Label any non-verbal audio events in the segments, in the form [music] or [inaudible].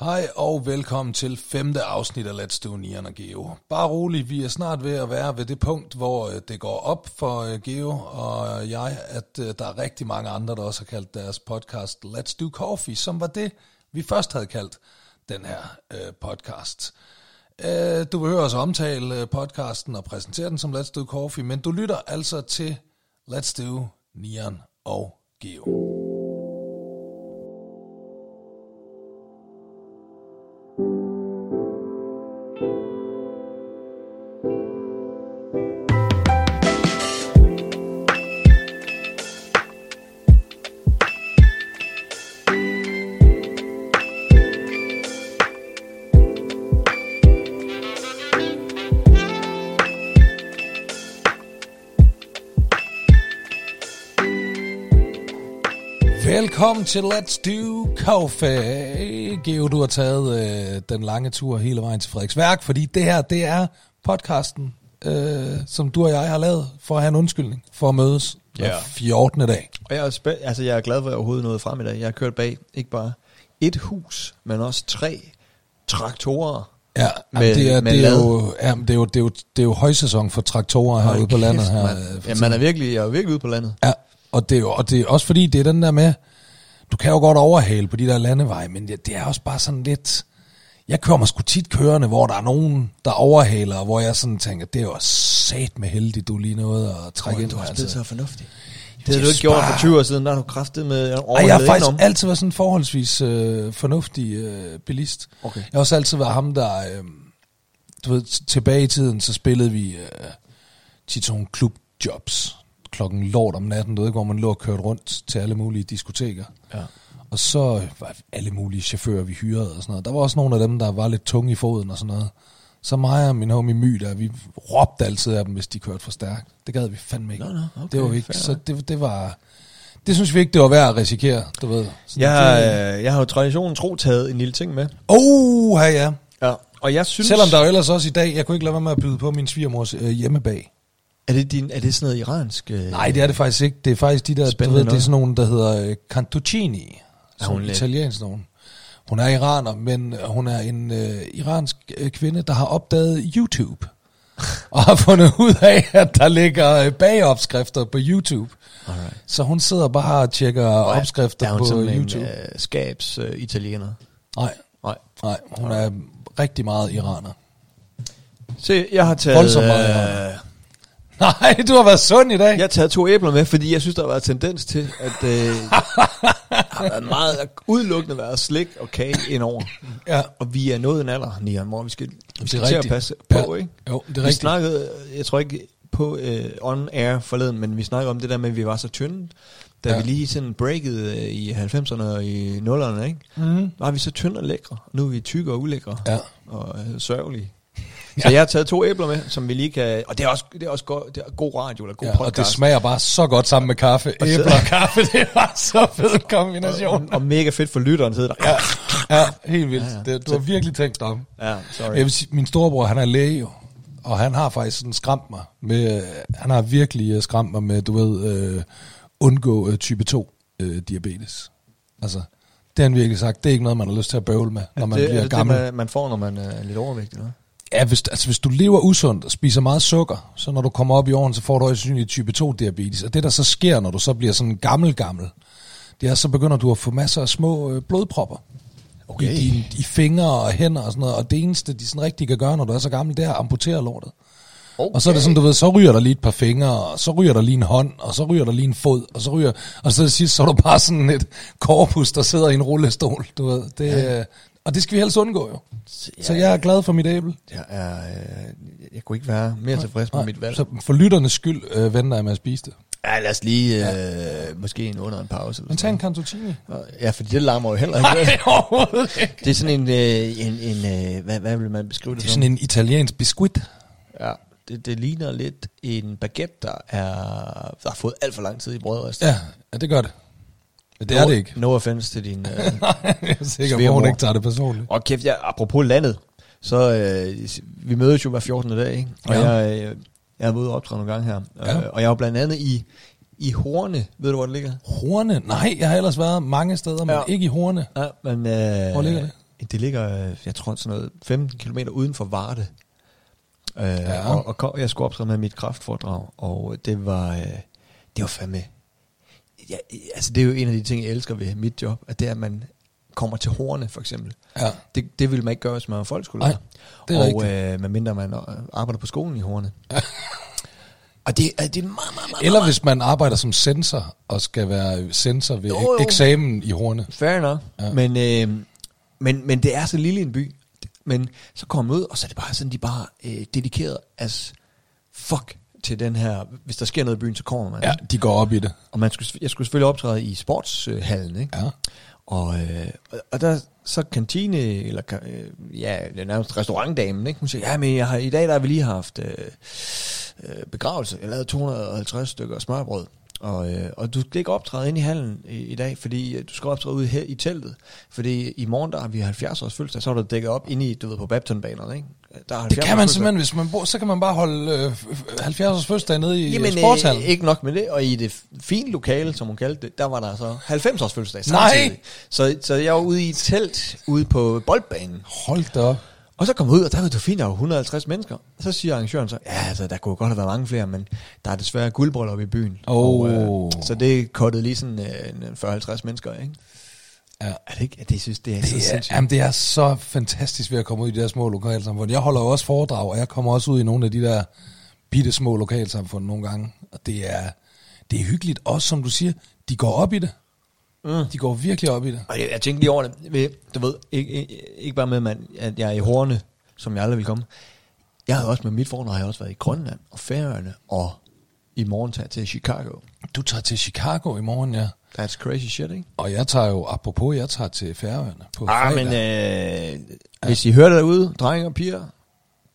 Hej og velkommen til femte afsnit af Let's Do Nian og Geo. Bare rolig, vi er snart ved at være ved det punkt, hvor øh, det går op for øh, Geo og øh, jeg, at der er rigtig mange andre, der også har kaldt deres podcast Let's Do Coffee, som var det, vi først havde kaldt den her øh, podcast. Øh, du behøver også omtale podcasten og præsentere den som Let's Do Coffee, men du lytter altså til Let's Do Nian og Geo. Til Let's Do Coffee. Geo, du har taget øh, den lange tur hele vejen til Frederiksværk, fordi det her, det er podcasten, øh, som du og jeg har lavet for at have en undskyldning for at mødes ja. 14. dag. Og jeg er, spæ- altså, jeg er glad for, at jeg overhovedet nåede frem i dag. Jeg har kørt bag ikke bare et hus, men også tre traktorer. Ja, med, det, er, det, er jo, ja, det, er jo, det, er jo, det er jo højsæson for traktorer herude på landet. Her, man, ja, man er virkelig, jeg er virkelig ude på landet. Ja, og det, er jo, og det er også fordi, det er den der med, du kan jo godt overhale på de der landeveje, men det, det er også bare sådan lidt... Jeg kører mig sgu tit kørende, hvor der er nogen, der overhaler, og hvor jeg sådan tænker, det er jo sat med heldigt, du lige noget at trække ind. Du har altså. så fornuftigt. Det havde du ikke gjort for 20 år siden, der har du kraftet med Ej, jeg har faktisk om. altid været sådan en forholdsvis øh, fornuftig øh, bilist. Okay. Jeg har også altid været ham, der... Øh, du ved, tilbage i tiden, så spillede vi øh, tit sådan klubjobs klokken lort om natten, du ved ikke, hvor man lå og kørte rundt til alle mulige diskoteker. Ja. Og så var alle mulige chauffører, vi hyrede og sådan noget. Der var også nogle af dem, der var lidt tunge i foden og sådan noget. Så mig og min homie My, der, vi råbte altid af dem, hvis de kørte for stærkt. Det gad vi fandme ikke. No, no, okay, det var vi ikke. Så det, det var... Det synes vi ikke, det var værd at risikere, du ved. Sådan jeg, har, det, jeg har jo traditionen tro taget en lille ting med. Oh, ja, ja. Ja, og jeg synes... Selvom der jo ellers også i dag, jeg kunne ikke lade være med at byde på min svigermors øh, hjemmebag. Er det, din, er det sådan noget iransk? Øh, Nej, det er det faktisk ikke. Det er faktisk de der, du ved, det er sådan nogle, der hedder øh, Cantuccini. Sådan hun italiensk nogen. Hun er iraner, men hun er en øh, iransk øh, kvinde, der har opdaget YouTube. [laughs] og har fundet ud af, at der ligger øh, bagopskrifter på YouTube. Alright. Så hun sidder bare og tjekker og opskrifter er hun på YouTube. En, uh, skabs uh, italiener? Nej. Nej. Nej, hun er rigtig meget iraner. Se, jeg har taget... Voldsomt meget iraner. Nej, du har været sund i dag. Jeg har taget to æbler med, fordi jeg synes, der har været tendens til, at øh, [laughs] har været meget udelukkende været slik og kage indover. Ja. Og vi er nået en alder, Nian, hvor vi skal, vi skal til at passe på, ja. ikke? Jo, det er vi rigtigt. snakkede, jeg tror ikke på uh, on air forleden, men vi snakkede om det der med, at vi var så tynde, da ja. vi lige sådan breakede uh, i 90'erne og i 0'erne, ikke? Mm. var vi så tynde og lækre. Nu er vi tykke og ulækre ja. og uh, sørgelige. Så jeg har taget to æbler med, som vi lige kan... Og det er også, det er også god, det er god radio, eller god ja, podcast. Og det smager bare så godt sammen med kaffe. Og Æbler og kaffe, det er bare så fed kombination. Og, og mega fedt for lytteren, sidder der. Ja, ja helt vildt. Ja, ja. Det, du har virkelig tænkt dig om. Ja, sorry. Jeg vil sige, min storebror, han er læge jo. Og han har faktisk sådan skræmt mig med... Han har virkelig øh, skræmt mig med, du ved, uh, undgå uh, type 2 uh, diabetes. Altså, det har han virkelig sagt. Det er ikke noget, man har lyst til at bøvle med, når man det, bliver gammel. Det, man får, når man er lidt overvægtig, eller Ja, hvis, altså hvis du lever usundt og spiser meget sukker, så når du kommer op i åren, så får du også synligt type 2 diabetes. Og det der så sker, når du så bliver sådan gammel gammel, det er, så begynder du at få masser af små øh, blodpropper. Okay. I, dine, I fingre og hænder og sådan noget. Og det eneste, de sådan rigtig kan gøre, når du er så gammel, det er at amputere lortet. Okay. Og så er det sådan, du ved, så ryger der lige et par fingre, og så ryger der lige en hånd, og så ryger der lige en fod, og så ryger, og så sidst, så er du bare sådan et korpus, der sidder i en rullestol, du ved. Det, ja. Og det skal vi helst undgå jo. Så, ja, så jeg er glad for mit æble. Jeg, er, øh, jeg kunne ikke være mere tilfreds med mit valg. Så for lytternes skyld øh, venter jeg med at spise det. Ja, lad os lige, ja. øh, måske en under en pause. Men tag en cantuccini. Ja, fordi det larmer jo heller ikke. [laughs] Nej, Det er sådan en, øh, en, en øh, hvad, hvad vil man beskrive det Det er sådan en italiensk biskuit. Ja, det, det ligner lidt en baguette, der, er, der har fået alt for lang tid i brødrest. Ja, ja, det gør det. Det no, er det ikke. No offense til din [laughs] øh, jeg er sikker på, hun ikke tager det personligt. Og kæft, jeg, apropos landet, så øh, vi mødes jo hver 14. dag, ikke? Og ja. jeg, øh, jeg været ude og optræde nogle gange her. Ja. Øh, og jeg var blandt andet i, i Horne. Ved du, hvor det ligger? Horne? Nej, jeg har ellers været mange steder, men ja. ikke i Horne. Ja, men... Øh, hvor ligger det? det ligger, øh, jeg tror, sådan noget 15 km uden for Varde. Øh, Ja. og, og jeg skulle optræde med mit kraftforedrag, og det var, øh, det var fandme... Ja, altså, det er jo en af de ting, jeg elsker ved mit job, at det er, at man kommer til horne, for eksempel. Ja. Det, det ville man ikke gøre, hvis man var folkeskolelærer. Nej, er og rigtigt. øh, medmindre man øh, arbejder på skolen i horne. og det, er- det er meget, meget, meget, Eller hvis man arbejder som sensor, og skal være sensor ved Jo, jo. eksamen i Horne. Fair enough. Ja. Men, øh, men, men det er så lille en by. Men så kommer man ud, og så er det bare sådan, de bare øh, dedikeret as fuck til den her. Hvis der sker noget i byen, så kommer man. Ja, de går op i det. Og man skulle, jeg skulle selvfølgelig optræde i sportshallen, ikke? Ja. Og, øh, og- der så kantine, eller øh, ja, det er nærmest restaurantdamen, ikke? Hun siger, ja, men jeg har, i dag der har vi lige haft øh, øh, begravelse. Jeg lavede 250 stykker smørbrød. Og, øh, og du skal ikke optræde ind i hallen i, i dag, fordi øh, du skal optræde ude her i teltet. Fordi i morgen, der har vi 70 års fødselsdag, så er der dækket op inde i, du ved, på badmintonbanerne, ikke? Der er 70 Det kan man simpelthen, hvis man bor, så kan man bare holde øh, 70 års fødselsdag nede i Jamen, sportshallen. øh, ikke nok med det, og i det fine lokale, som hun kaldte det, der var der så 90 års fødselsdag Nej! samtidig. Så, så jeg var ude i et telt ude på boldbanen. Hold da op. Og så kom jeg ud, og der var det fint, der var 150 mennesker. Så siger arrangøren så, ja, altså, der kunne godt have været mange flere, men der er desværre guldbryllup i byen. Oh. Og, øh, så det kottede lige sådan øh, en 40-50 mennesker, ikke? Ja. Er det ikke? Det synes det er Det så er, sindssygt. jamen, det er så fantastisk ved at komme ud i de der små lokalsamfund. Jeg holder jo også foredrag, og jeg kommer også ud i nogle af de der bitte små lokalsamfund nogle gange. Og det er, det er hyggeligt. Også som du siger, de går op i det. Mm. De går virkelig op i det. Og jeg, jeg tænkte lige over det. Du ved, ikke, ikke, ikke bare med, man, at jeg er i Horne, som jeg aldrig vil komme. Jeg har også med mit foredrag, har jeg også været i Grønland og Færøerne, og i morgen tager jeg til Chicago. Du tager til Chicago i morgen, ja. That's crazy shit, ikke? Og jeg tager jo, apropos, jeg tager til Færøerne på Ah, fredag. men øh, hvis I hører det derude, drenge og piger,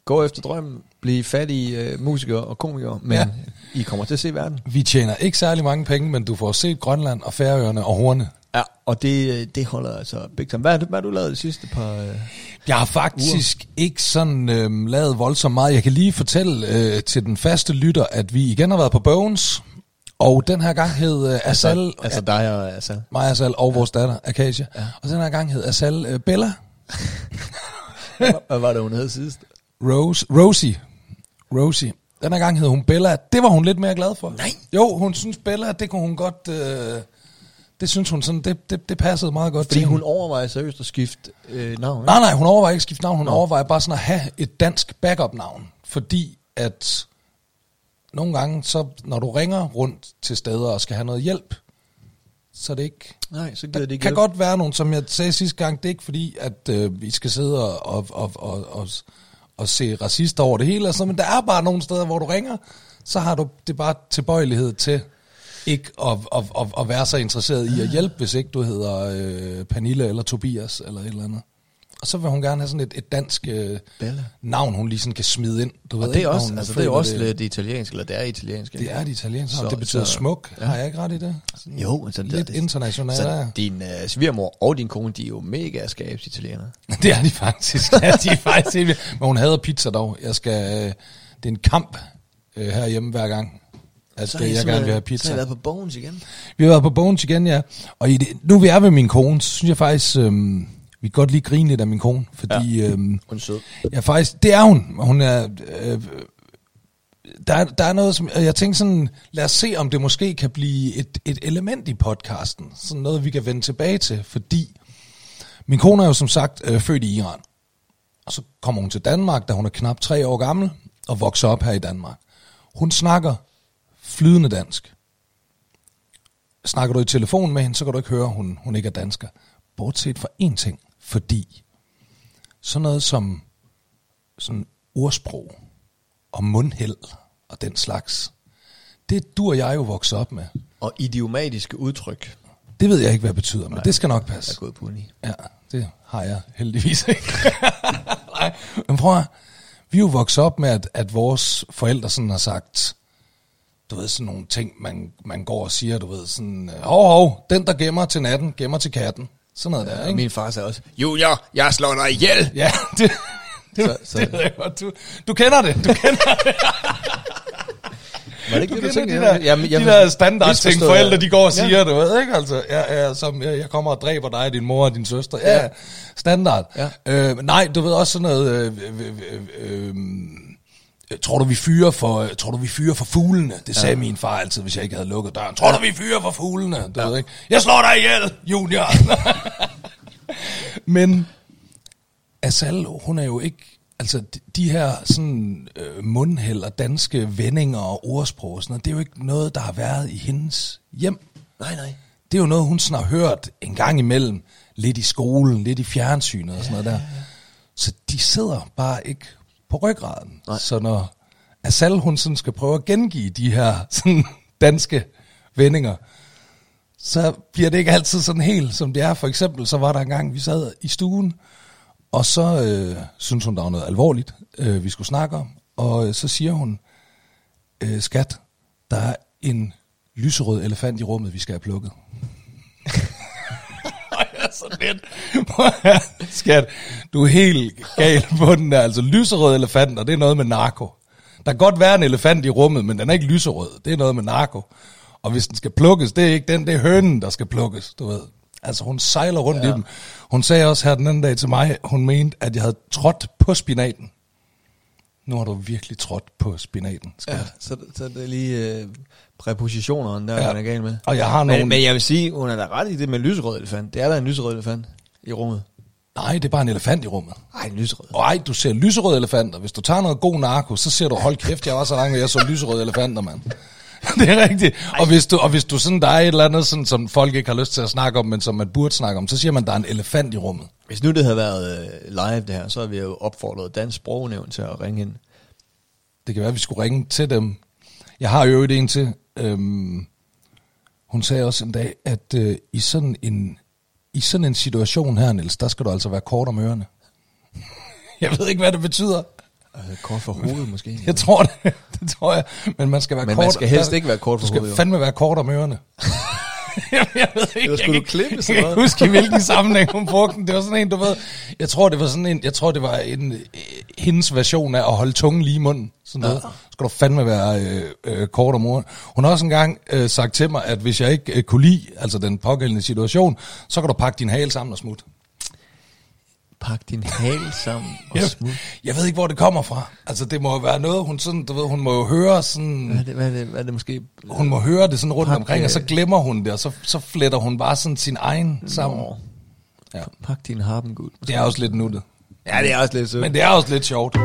gå efter drømmen, bliv fattige øh, musikere og komikere, men Ja. Ja. I kommer til at se verden. Vi tjener ikke særlig mange penge, men du får set Grønland og Færøerne og Horne. Ja, og det, øh, det holder altså big time. Hvad har du, hvad har du lavet de sidste par... Øh? Jeg har faktisk Ure. ikke sådan øhm, lavet voldsomt meget. Jeg kan lige fortælle øh, til den faste lytter, at vi igen har været på Bones, og den her gang hed øh, Asal, altså, altså dig og altså. mig Asal og vores datter, Akasia, ja. og den her gang hed Asal øh, Bella [laughs] Hvad var det, hun hed sidst? Rose, Rosie. Rosie. Den her gang hed hun Bella. Det var hun lidt mere glad for. Nej. Jo, hun synes Bella, det kunne hun godt... Øh, det synes hun sådan, det, det, det passede meget godt Fordi til hun hende. overvejer seriøst at skifte øh, navn, ikke? Nej, nej, hun overvejer ikke at skifte navn. Hun Nå. overvejer bare sådan at have et dansk backup-navn. Fordi at nogle gange, så når du ringer rundt til steder og skal have noget hjælp, så det ikke... Nej, så gider Der det ikke kan hjælpe. godt være nogen, som jeg sagde sidste gang, det er ikke fordi, at øh, vi skal sidde og, og, og, og, og, at se racister over det hele, og sådan, men der er bare nogle steder, hvor du ringer, så har du det bare tilbøjelighed til ikke at, at, at, at være så interesseret i at hjælpe, hvis ikke du hedder øh, Pernille eller Tobias eller et eller andet. Og så vil hun gerne have sådan et, et dansk øh, Bella. navn, hun lige sådan kan smide ind. Du ved Og det er også, altså, det er også lidt italiensk, eller det er italiensk. ikke? Det er det italienske navn. Så- Det betyder så- smuk. ja. Har jeg ikke ret i det? Sådan Jo, altså, det, Lidt det, internationalt. Så ja. din øh, svigermor og din kone, de er jo mega skabsitalienere. [laughs] Det er de faktisk. Ja, de er faktisk helt. Men hun hader pizza dog. Jeg skal, øh, det er en kamp øh, herhjemme hver gang, at øh, jeg gerne vil have Så har pizza. jeg været på Bones igen. Vi har været på Bones igen, ja. Og i det, nu vi er ved min kone, så synes jeg faktisk, øh, vi kan godt lige grine lidt af min kone, fordi ja. øh, Hun er sød. jeg faktisk, det er hun. Hun er, øh, der, er, der er noget, som jeg tænker sådan, lad os se, om det måske kan blive et, et element i podcasten. Sådan noget, vi kan vende tilbage til, fordi min kone er jo som sagt øh, født i Iran. Og så kommer hun til Danmark, da hun er knap tre år gammel, og vokser op her i Danmark. Hun snakker flydende dansk. Snakker du i telefon med hende, så kan du ikke høre, at hun, hun ikke er dansker. Bortset fra én ting, fordi sådan noget som sådan ordsprog og mundhæld og den slags, det er du og jeg jo vokset op med. Og idiomatiske udtryk. Det ved jeg ikke, hvad det betyder, men Nej. det skal nok Jeg passe. er gået på uni. Ja, det har jeg heldigvis ikke. [laughs] Nej, men prøv at, vi er jo vokset op med, at, at vores forældre sådan har sagt, du ved, sådan nogle ting, man, man går og siger, du ved, sådan, hov, hov, den der gemmer til natten, gemmer til katten. Sådan noget der, Og ikke? min far sagde også, Junior, jeg slår dig ihjel. Ja, det, [laughs] det, Så- så, det ved jeg godt. Du, du kender det, du kender det. Var det ikke Du det, du tænkte? de der, Jamen, jeg de der standard ting, forældre jeg. de går og Ja. siger, du ved, ikke? Altså, ja, ja, som, jeg, jeg kommer og dræber dig, din mor og din søster. Ja, ja. standard. Ja. Øh, nej, du ved også sådan noget... Øh, øh, øh, øh, Tror du, vi fyrer for, tror du, vi fyrer for fuglene? Det sagde ja. min far altid, hvis jeg ikke havde lukket døren. Tror du, vi fyrer for fuglene? Du ja. ved ikke. Jeg slår dig ihjel, junior. [laughs] Men Asal, hun er jo ikke... Altså, de, her sådan øh, mundhæld og danske vendinger og ordsprog og sådan noget, det er jo ikke noget, der har været i hendes hjem. Nej, nej. Det er jo noget, hun sådan har hørt en gang imellem, lidt i skolen, lidt i fjernsynet og sådan noget der. Så de sidder bare ikke på ryggraden. Nej. Så når Asal, hun sådan skal prøve at gengive de her sådan danske vendinger, så bliver det ikke altid sådan helt, som det er. For eksempel, så var der en gang, vi sad i stuen, og så øh, synes hun, der var noget alvorligt, øh, vi skulle snakke om. Og øh, så siger hun, øh, skat, der er en lyserød elefant i rummet, vi skal have plukket. Og jeg er så lidt. Skat, du er helt gal på den der. Altså lyserød elefant, og det er noget med narko. Der kan godt være en elefant i rummet, men den er ikke lyserød. Det er noget med narko. Og hvis den skal plukkes, det er ikke den, det er hønen, der skal plukkes, du ved. Altså hun sejler rundt ja. i dem. Hun sagde også her den anden dag til mig, hun mente, at jeg havde trådt på spinaten. Nu har du virkelig trådt på spinaten, skat. Ja, så, så det er lige øh, præpositionerne, der Ja. er gal med. Og jeg har nogle... Men, men jeg vil sige, hun er da ret i det med lyserød elefant. Det er der en lyserød elefant i rummet. Nej, det er bare en elefant i rummet. Ej, en lyserød. Ej, du ser lyserøde elefanter. Hvis du tager noget god narko, så ser du, hold kæft, jeg var så langt, at jeg så lyserøde elefanter, mand. [laughs] det er rigtigt. Og hvis, du, og hvis du sådan, der er et eller andet, sådan, som folk ikke har lyst til at snakke om, men som man burde snakke om, så siger man, der er en elefant i rummet. Hvis nu det havde været øh, live det her, så havde vi jo opfordret Dansk Sprognævn til at ringe ind. Det kan være, at vi skulle ringe til dem. Jeg har jo en til. Øhm, hun sagde også en dag, at øh, i, sådan en, i sådan en situation her, Niels, der skal du altså være kort om ørerne. [laughs] jeg ved ikke, hvad det betyder. Øh, kort for hovedet måske. [laughs] Jeg tror det, [laughs] det tror jeg. Men man skal være Men kort. man skal helst ikke være kort Du for skal hovedet. fandme være kort om ørerne. Jeg ved ikke, var sgu jeg du klippe Jeg sådan kan huske, i hvilken sammenhæng hun brugte den. Det var sådan en, du ved, jeg tror, det var sådan en, jeg tror, det var en, øh, hendes version af at holde tungen lige i munden. Sådan noget. Så skal du fandme være øh, øh, kort om ørerne. Hun har også engang øh, sagt til mig, at hvis jeg ikke øh, kunne lide, altså den pågældende situation, så kan du pakke din hale sammen og smut. Pak din hale sammen og Jeg, smut. jeg ved ikke, hvor det kommer fra. Altså, det må jo være noget, hun sådan, du ved, hun må jo høre sådan... Hvad er det, hvad er det, hvad er det måske? Hun må høre det sådan rundt Pak, omkring, og så øh, glemmer hun det, og så, så fletter hun bare sådan sin egen sammen. Nå. Ja. Pak din harpenguld. Det er også lidt nuttet. Ja, det er også lidt sødt. Men det er også lidt sjovt.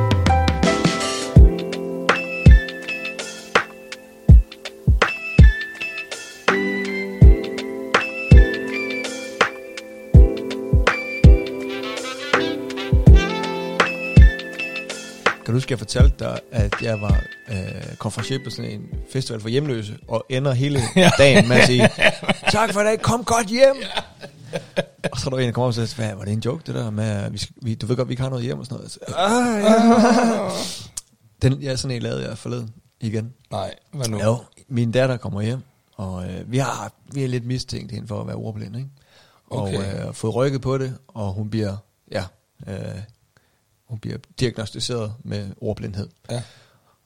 Huske, jeg fortalte dig, at jeg var øh, konferencier på sådan en festival for hjemløse, og ender hele [laughs] dagen med at sige, [laughs] tak for i dag, kom godt hjem. og så er der en, der kommer op og siger, hvad, var det en joke, det der med, at vi, skal, vi, du ved godt, vi ikke har noget hjem og sådan noget. Så, ah, ja. [laughs] Den, ja, sådan en lavede jeg forleden igen. Nej, hvad nu? Jo, min datter kommer hjem, og øh, vi, har, vi er lidt mistænkt hende for at være ordblind, ikke? Og Okay. øh, fået rykket på det, og hun bliver, ja, øh, hun bliver diagnostiseret med ordblindhed. Ja.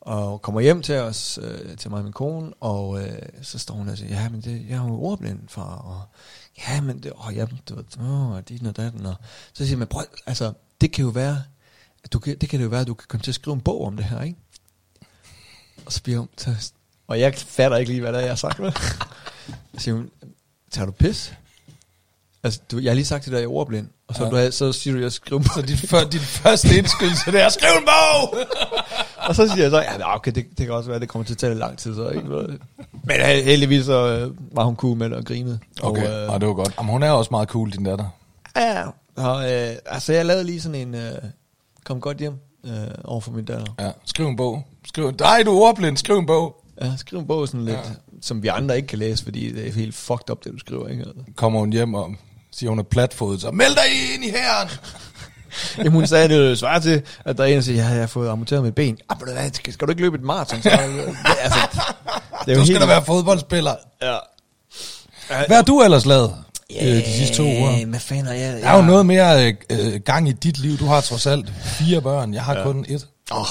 Og kommer hjem til os, øh, til mig og min kone, og øh, så står hun og siger, ja, men det, jeg er jo ordblind, far, og ja, men det, åh, ja, du ved, åh, dit og datten, og så siger man, prøv, altså, det kan jo være, at du kan, det kan det jo være, at du kan komme til at skrive en bog om det her, ikke? Og så bliver hun, så, og jeg fatter ikke lige, hvad det er, jeg har sagt med. [laughs] Så siger hun, tager du pis? Altså, du, jeg har lige sagt til dig, at jeg er ordblind, og så, Ja. du, så siger du, jeg skriver. Så din, før, din første indskydelse, det er at skrive en bog! [laughs] Og så siger jeg så, ja, men okay, det, det kan også være, det kommer til at tage lang tid, så ikke? Men hel- heldigvis så øh, var hun cool med det og grinede. Okay, Og, og, det var godt. Jamen, hun er også meget cool, din datter. ja, og, øh, altså jeg lavede lige sådan en, øh, kom godt hjem øh, over for min datter. Ja, skriv en bog. Skriv, nej, du er ordblind, skriv en bog. Ja, skriv en bog sådan lidt, Ja. som vi andre ikke kan læse, fordi det er helt fucked up, det du skriver, ikke? Kommer hun hjem og siger, hun er platfodet, så meld dig ind i herren. [laughs] Jamen, hun sagde, det svarer til, at der er en, der siger, ja, jeg har fået amputeret mit ben. Ah, du hvad, skal, skal du ikke løbe et maraton? Så, det, altså, det er Du skal da være fodboldspiller. Ja. Hvad har du ellers lavet øh, de sidste to uger? Hvad fanden er jeg? Der er jo noget mere øh, øh, gang i dit liv. Du har trods alt fire børn. Jeg har ja. kun et. Åh, oh,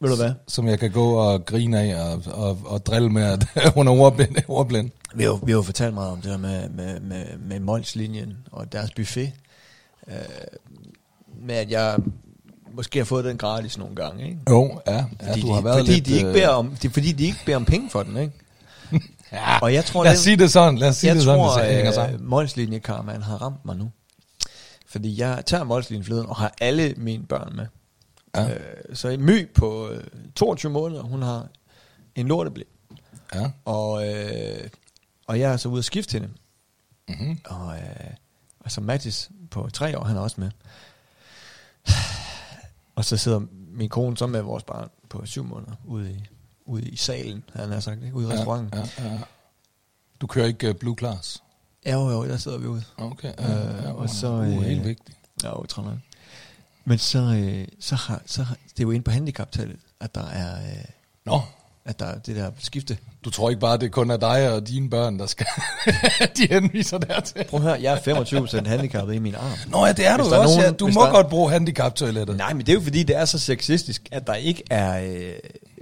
Ved du hvad? som jeg kan gå og grine af og, og, og drille med, at [laughs] hun er ordblind. ordblind. Vi har, jo- vi har jo fortalt meget om det der med, med, med, med Molslinjen og deres buffet. Øh, med at jeg måske har fået den gratis nogle gange, ikke? Jo, ja, ja Fordi, du har de, været fordi lidt... de ikke øh, beder om, det er fordi, de ikke beder om penge for den, ikke? [laughs] Ja, Og jeg tror, lad os sige det sådan, lad os sige jeg det tror, sådan, det hænger øh, sammen. Molslinjekarmaen har ramt mig nu. Fordi jeg tager Molslinjen forleden og har alle mine børn med. Ja. Øh, så My på øh, 22 måneder, hun har en lorteblik. Ja. Og, øh, og jeg er så ude at skifte hende. Mm-hmm. Og, øh, og så Mathis på tre år, han er også med. Og så sidder min kone så med vores barn på syv måneder ude i, ude i salen, han har sagt, ikke? ude i restauranten. Ja, ja, ja. Du kører ikke uh, Blue Class? Ja, jo, jo, der sidder vi ude. Okay, Øh, og så, uh, øh, helt vigtigt. Ja, jo, tror jeg. Men så, øh, så, har, så har, det er jo inde på handicaptallet, at der er, øh, Nå, at der er det der skifte. du tror ikke bare, det kun er dig og dine børn, der skal... [laughs] de henviser dertil. Prøv at høre, jeg er 25% handicappet i min arm. Nå ja, det er Hvis du også. nogen- ja. Du må der- godt bruge handicap-toilettet. Nej, men det er jo fordi, det er så sexistisk, at der ikke er, øh,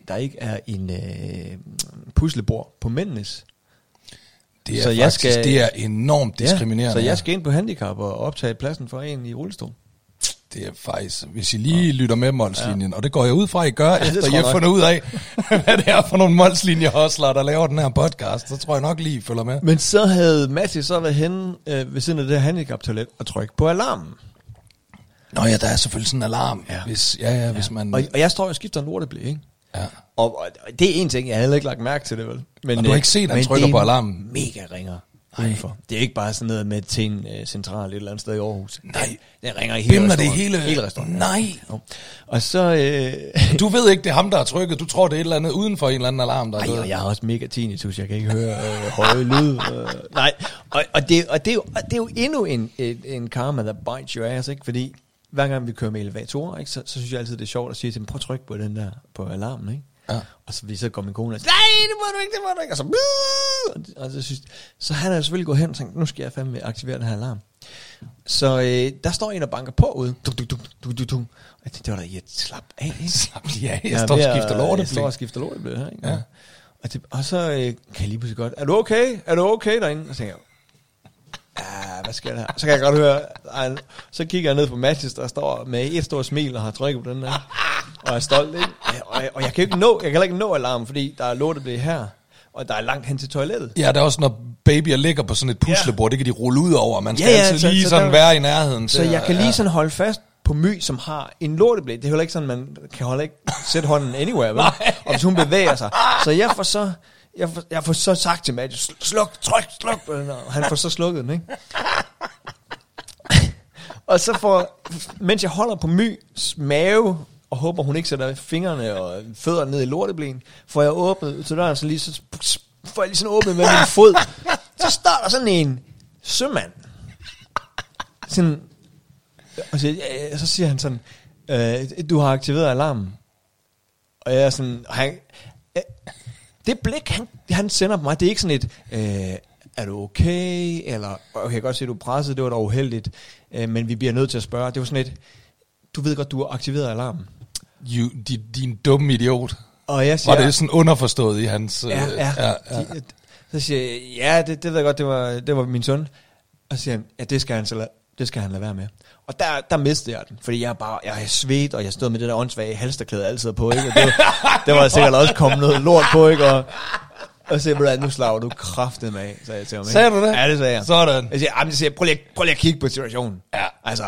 der ikke er en øh, puslebord på mændenes. Det er Så så jeg faktisk, skal- det er enormt diskriminerende. så ja. jeg skal ind på handicap og optage pladsen for en i rullestol. Det er faktisk, hvis I lige lytter med Molslinjen, og det går jeg ud fra, I gør, det efter I jeg har fundet ud af, [laughs] hvad det er for nogle Molslinje-hostler, der laver den her podcast, så tror jeg nok lige, I følger med. Men så havde Mathias så været henne øh, ved siden af det her handicaptoilet og trykke på alarmen. Nå ja, der er selvfølgelig sådan en alarm, Ja. ja. hvis, ja, ja, hvis man... Og, og jeg står og skifter en lorteblik, ikke? ja. Og, og det er en ting, jeg havde heller ikke lagt mærke til det, vel? Men, Og du har øh, ikke set, at han men trykker er på alarmen? mega ringer udenfor. Det er ikke bare sådan noget med til en uh, central et eller andet sted i Aarhus. Nej. Den, ringer i hele det hele? Hele restauranten. Nej. Jo. Og så... Øh, Du ved ikke, det er ham, der har trykket. Du tror, det er et eller andet uden for en eller anden alarm, der er ej, gået. og jeg har også mega tinnitus, jeg kan ikke høre øh, høje lyd. Øh, nej, og, og, det, og, det er jo, og det er jo endnu en, en, en karma, der bites your ass, ikke? Fordi hver gang vi kører med elevatorer, ikke, så, så synes jeg altid, det er sjovt at sige til dem, prøv at trykke på den der, på alarmen, ikke? Ja. Og så, så går min kone og siger, nej, det må du ikke, det må du ikke. Og så, "Buh!" og så, synes, så han er selvfølgelig gået hen og tænkt, nu skal jeg fandme aktivere den her alarm. Så øh, der står en og banker på ude. Duk, duk, duk, duk, duk, duk. Og jeg tænkte, det var da, jeg slap af, ikke? [laughs] Slap lige af, jeg er står og skifter lorteblik. Jeg står og skifter her, ikke? Ja. Og, det, og så øh, kan jeg lige pludselig godt, er du okay? Er du okay derinde? Og så tænker jeg, ja, hvad sker der her? Så kan jeg godt høre, ej, så kigger jeg ned på Mathis, der står med et stort smil og har trykket på den der, [laughs] og er stolt, ikke? Og, jeg- og jeg kan ikke nå, jeg kan ikke nå alarmen, fordi der er lorteblik her, og der er langt hen til toilettet. Ja, der er også, når babyer ligger på sådan et puslebord, det kan de rulle ud over. Man skal Ja, ja, ja, altid så- lige så sådan der- være i nærheden. Så til jeg kan lige ja. sådan holde fast på My, som har en lorteblæ. Det er heller ikke sådan, man kan holde ikke sætte hånden anywhere, vel? [laughs] Og hvis hun bevæger sig. Så jeg får så, jeg får, jeg får så sagt til Matt, "Sl- sluk, tryk, sluk og han får så slukket den, ikke? [laughs] og så får, mens jeg holder på Mys mave, og håber, hun ikke sætter fingrene og fødderne ned i lorteblæen, får jeg åbnet til døren, så lige så får jeg lige sådan åbnet med min [laughs] fod. Så står der sådan en sømand. Sådan, og så, så siger han sådan, øh, du har aktiveret alarmen. Og jeg er sådan, han, øh, det blik, han, han sender på mig, det er ikke sådan et, øh, er du okay? Eller, og jeg kan godt se, at du er presset, det var da uheldigt, øh, men vi bliver nødt til at spørge. Det var sådan et, du ved godt, du har aktiveret alarmen. You, din, din dumme idiot. Og jeg siger, Var det sådan underforstået i hans... øh, Ja, ja. ja, ja. De, så siger jeg, ja, det, det ved jeg godt, det var, det var min søn. Og så siger han, ja, det skal han, så det skal han lade være med. Og der, der mistede jeg den, fordi jeg bare, jeg er svedt, og jeg stod med det der åndssvage halsterklæde altid på, ikke? Og det, var- det var sikkert også kommet noget lort på, ikke? Og, og så siger jeg, nu slager du kraftet med af, sagde jeg til ham. Ikke? Sagde du det? Ja, det sagde jeg. Sådan. Jeg siger, "Jamen," jeg siger, prøv lige, prøv lige at kigge på situationen. Ja. Altså,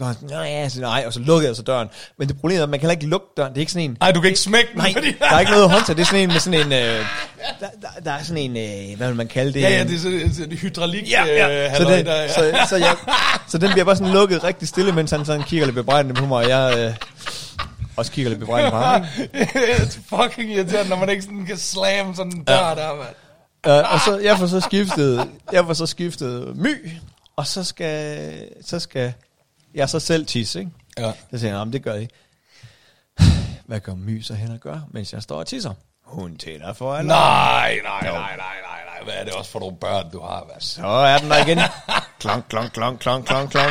og sådan, nej, siger, nej, og så lukkede jeg så døren. Men det problem er, at man kan heller ikke lukke døren. Det er ikke sådan en... Ej, du kan ikke smække den, Nej, fordi... der er ikke noget håndtag. Det er sådan en med sådan en... Øh, der, der, der er sådan en... Øh, hvad vil man kalde det? Ja, ja, det er sådan en hydraulik ja, ja. øh, så, den, der, ja. så, så, jeg, så den bliver bare sådan lukket rigtig stille, mens han sådan kigger lidt bebrejdende på mig, og jeg øh, også kigger lidt bebrejdende på ham. [laughs] Det fucking irriterende, når man ikke sådan kan slamme sådan en dør der, mand. Uh, og så, jeg får så skiftet, jeg får så skiftet my, og så skal, så skal jeg så selv tisse, ikke? Ja. Så siger jeg, "Nå, men det gør jeg. [sighs] Hvad gør my så hen og gør, mens jeg står og tisser? Hun tænder for alarm. Nej, nej, nej, nej, nej, nej. Hvad er det også for nogle børn, du har, hvad? Så er den der igen. [laughs] klonk, klonk, klonk, klonk, klonk, klonk.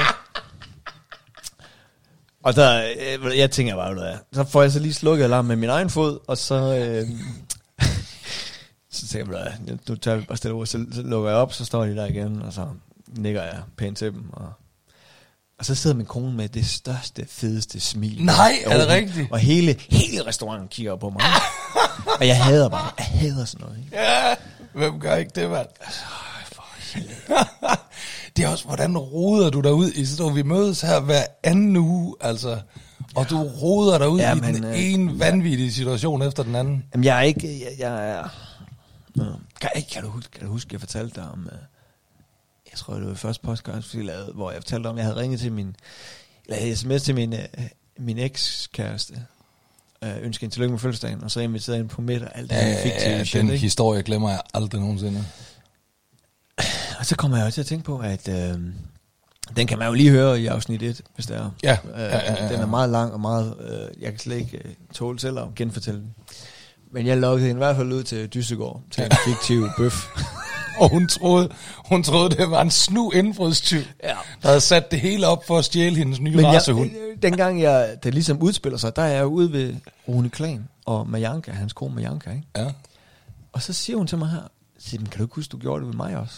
Og der, øh, jeg tænker bare, hvad. Så får jeg så lige slukket alarm med min egen fod, og så... Øh, [laughs] så tænker jeg, nu tager vi bare stille ord, så, så lukker jeg op, så står de der igen, og så nikker jeg pænt til dem, og og så sidder min kone med det største, fedeste smil. Nej, er det rigtigt? Og hele, hele restauranten kigger på mig. [laughs] og jeg hader bare, jeg hader sådan noget. Ikke? Ja, hvem gør ikke det, mand? [laughs] det er også, hvordan roder du derud i sådan Vi mødes her hver anden uge, altså. Og du roder dig ud ja, i men, den øh, ene vanvittige situation efter den anden. Jamen, jeg er ikke... Jeg, jeg er... Kan, kan, du huske, kan du huske, jeg fortalte dig om... Uh, jeg tror, det var første podcast, vi lavede, hvor jeg fortalte om, at jeg havde ringet til min, eller sms til min, uh, min ekskæreste, uh, ønske en tillykke med fødselsdagen, og så inviterede ind på midt og alt det, ja, fik til. Ja, shit, den ikke? historie glemmer jeg aldrig nogensinde. [clears throat] Og så kommer jeg også til at tænke på, at uh, den kan man jo lige høre i afsnit 1, hvis det er. Ja. Uh, ja, ja, ja. Den er meget lang og meget, uh, jeg kan slet ikke uh, tåle selv at genfortælle den. Men jeg lukkede i hvert fald ud til Dyssegård, til en fiktiv bøf. [laughs] [laughs] og hun troede, hun troede, det var en snu indbrudstyv, ja. der havde sat det hele op for at stjæle hendes nye Men racehund. Jeg, dengang jeg, det ligesom udspiller sig, der er jeg ude ved Rune Klan og Majanka, hans kone Majanka, ikke? Ja. Og så siger hun til mig her, siger, kan du ikke huske, du gjorde det ved mig også?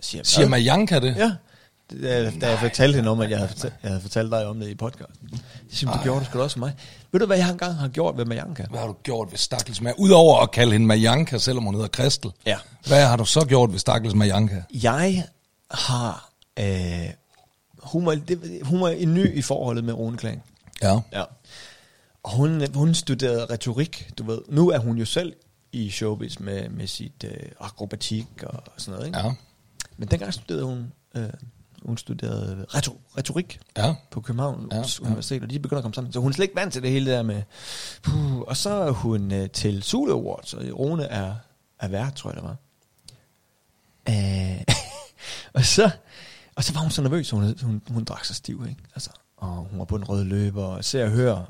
Siger, siger Majanka det? Ja. Da, da jeg fortalte hende om, at jeg havde fortalt, jeg havde fortalt dig om det i podcasten. Siger, du gjorde det sgu også for mig. Ved du, hvad jeg engang har gjort ved Majanka? Hvad har du gjort ved Stakkels Majanka? Udover at kalde hende Majanka, selvom hun hedder Kristel. Ja. Hvad har du så gjort ved Stakkels Majanka? Jeg har... Øh, hun, var, det, hun var en ny i forholdet med Rune Klang. Ja. ja. Og hun, hun studerede retorik, du ved. Nu er hun jo selv i showbiz med, med sit øh, akrobatik og sådan noget, ikke? Ja. Men dengang studerede hun øh, hun studerede retro, retorik ja. på København ja, Universitet, ja. og de begynder at komme sammen. Så hun er slet ikke vant til det hele der med... Puh, og så er hun uh, til Zulu Awards, og Rune er, er vært, tror jeg det var. Uh, [laughs] og, så, og så var hun så nervøs, så hun, hun, hun drak sig stiv, ikke? Altså, og hun var på den røde løber, og ser og hører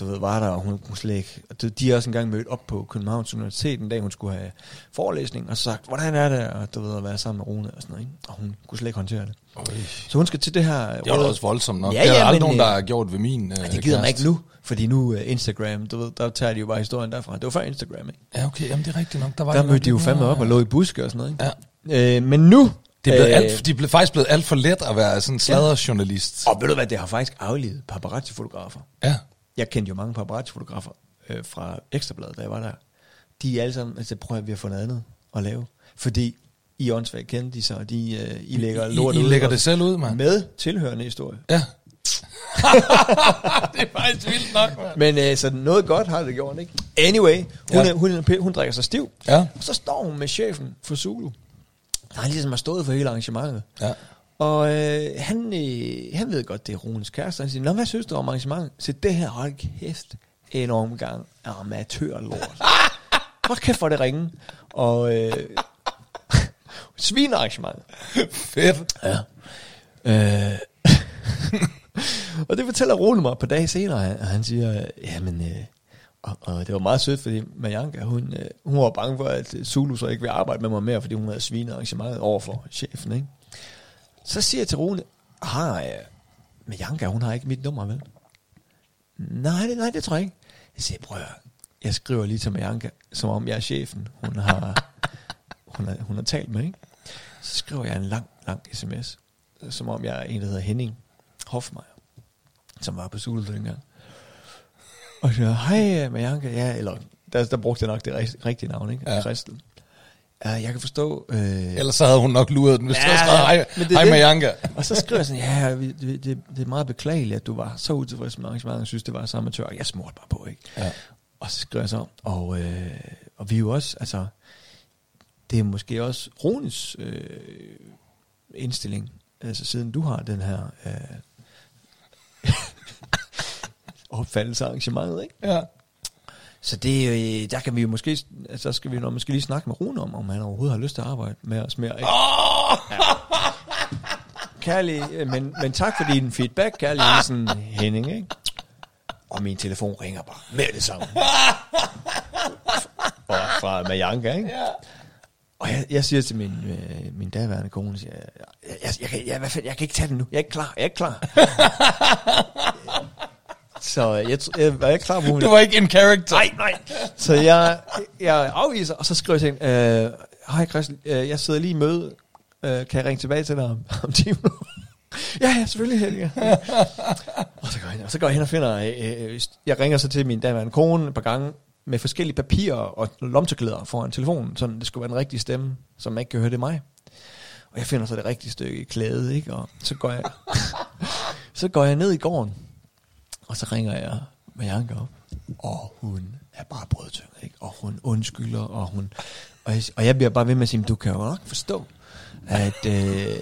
du ved, var der, og hun kunne slet ikke... Og de er også engang mødt op på Københavns Universitet en dag, hun skulle have forelæsning, og sagt, hvordan er det, og du ved, at være sammen med Rune og sådan noget, ikke? Og hun kunne slet ikke håndtere det. Øj. Så hun skal til det her... Det var også voldsomt nok. Ja, ja, det er aldrig nogen, der har gjort ved min uh, Det gider man ikke nu, fordi nu uh, Instagram, du ved, der tager de jo bare historien derfra. Det var før Instagram, ikke? Ja, okay, jamen det er rigtigt nok. Der, var der mødte de jo fandme op og lå i buske og sådan noget, ikke? Ja. Øh, men nu det er blevet alt, de blevet, faktisk blevet alt for let at være sådan en sladderjournalist. Ja. Og ved du hvad, det har faktisk aflevet paparazzi-fotografer. Ja jeg kendte jo mange paparazzi-fotografer øh, fra Ekstrabladet, da jeg var der. De er alle sammen, altså prøver vi at få noget andet at lave. Fordi i åndssvagt kendte de sig, og de, øh, I lægger lort I, I ud. Lægger det selv ud, mand. Med tilhørende historie. Ja. [laughs] det er faktisk vildt nok, man. Men øh, så noget godt har det gjort, ikke? Anyway, hun, ja. hun, hun, hun drikker sig stiv. Ja. Og så står hun med chefen for Zulu. Han ligesom har stået for hele arrangementet. Ja. Og øh, han, øh, han ved godt, det er Runes kæreste. Han siger, Nå, hvad synes du om arrangementet? Så det her, hold kæft, en omgang amatørlort. [laughs] Hold kæft for det ringe. Og øh, [laughs] svinearrangementet. Fedt. Ja. Øh, [laughs] og det fortæller Rune mig på dage senere, og han siger, jamen, øh, og, og det var meget sødt, fordi Majanka, hun, øh, hun var bange for, at Zulu så ikke ville arbejde med mig mere, fordi hun havde svinet arrangementet over for chefen, ikke? Så siger jeg til Rune, har jeg, med Janka, hun har ikke mit nummer, vel? Nej, det, nej, det tror jeg ikke. Jeg siger, prøv at, jeg skriver lige til Majanka, som om jeg er chefen. Hun har, hun har, hun har talt med, ikke? Så skriver jeg en lang, lang sms, som om jeg er en, der hedder Henning Hofmeier, som var på Zulu dengang. Og så hej Majanka, ja, eller der, der brugte jeg nok det rigtige navn, ikke? Ja. Christel. Ja, jeg kan forstå... Øh... Ellers så havde hun nok luret den, hvis ja, var hej, hej Majanka. Og så skriver jeg sådan, ja, det, det, det er meget beklageligt, at du var så utilfreds med arrangementet, og synes, det var samme amatør. Jeg smurte bare på, ikke? Ja. Og så skriver jeg så, og, øh, og vi er jo også, altså, det er måske også Rones øh, indstilling, altså siden du har den her øh, [laughs] opfattelse af arrangementet, ikke? Ja. Så det, øh, der kan vi jo måske, så altså, skal vi nok måske lige snakke med Rune om, om han overhovedet har lyst til at arbejde med os mere. Ikke? Oh! Ja. Kærlig, øh, men, men tak for din feedback, kærlig Nielsen Henning, ikke? Og min telefon ringer bare med det samme. [laughs] Og fra Majanka, ikke? Ja. Og jeg, jeg siger til min, øh, min daværende kone, siger, jeg, jeg, jeg, jeg, jeg, jeg, jeg kan ikke tage den nu. Jeg er ikke klar. Jeg er ikke klar. [laughs] Så jeg, tr- jeg var ikke klar på, Du var ikke en character. Nej, nej. Så jeg, jeg afviser, og så skriver jeg til hende, øh, hej Christian, øh, jeg sidder lige i møde. Øh, kan jeg ringe tilbage til dig om, om 10 minutter? [laughs] ja, ja, selvfølgelig, Helge. og, så går jeg, hen- og så går jeg hen og finder, øh, øh, jeg ringer så til min daværende kone et par gange, med forskellige papirer og lomterklæder foran telefonen, så det skulle være den rigtige stemme, som man ikke kan høre det mig. Og jeg finder så det rigtige stykke klæde, ikke? Og så går jeg, [laughs] så går jeg ned i gården, og så ringer jeg Marianne op, og hun er bare brødtynget, ikke? Og hun undskylder, og hun... Og jeg, og jeg bliver bare ved med at sige, du kan jo nok forstå, at øh,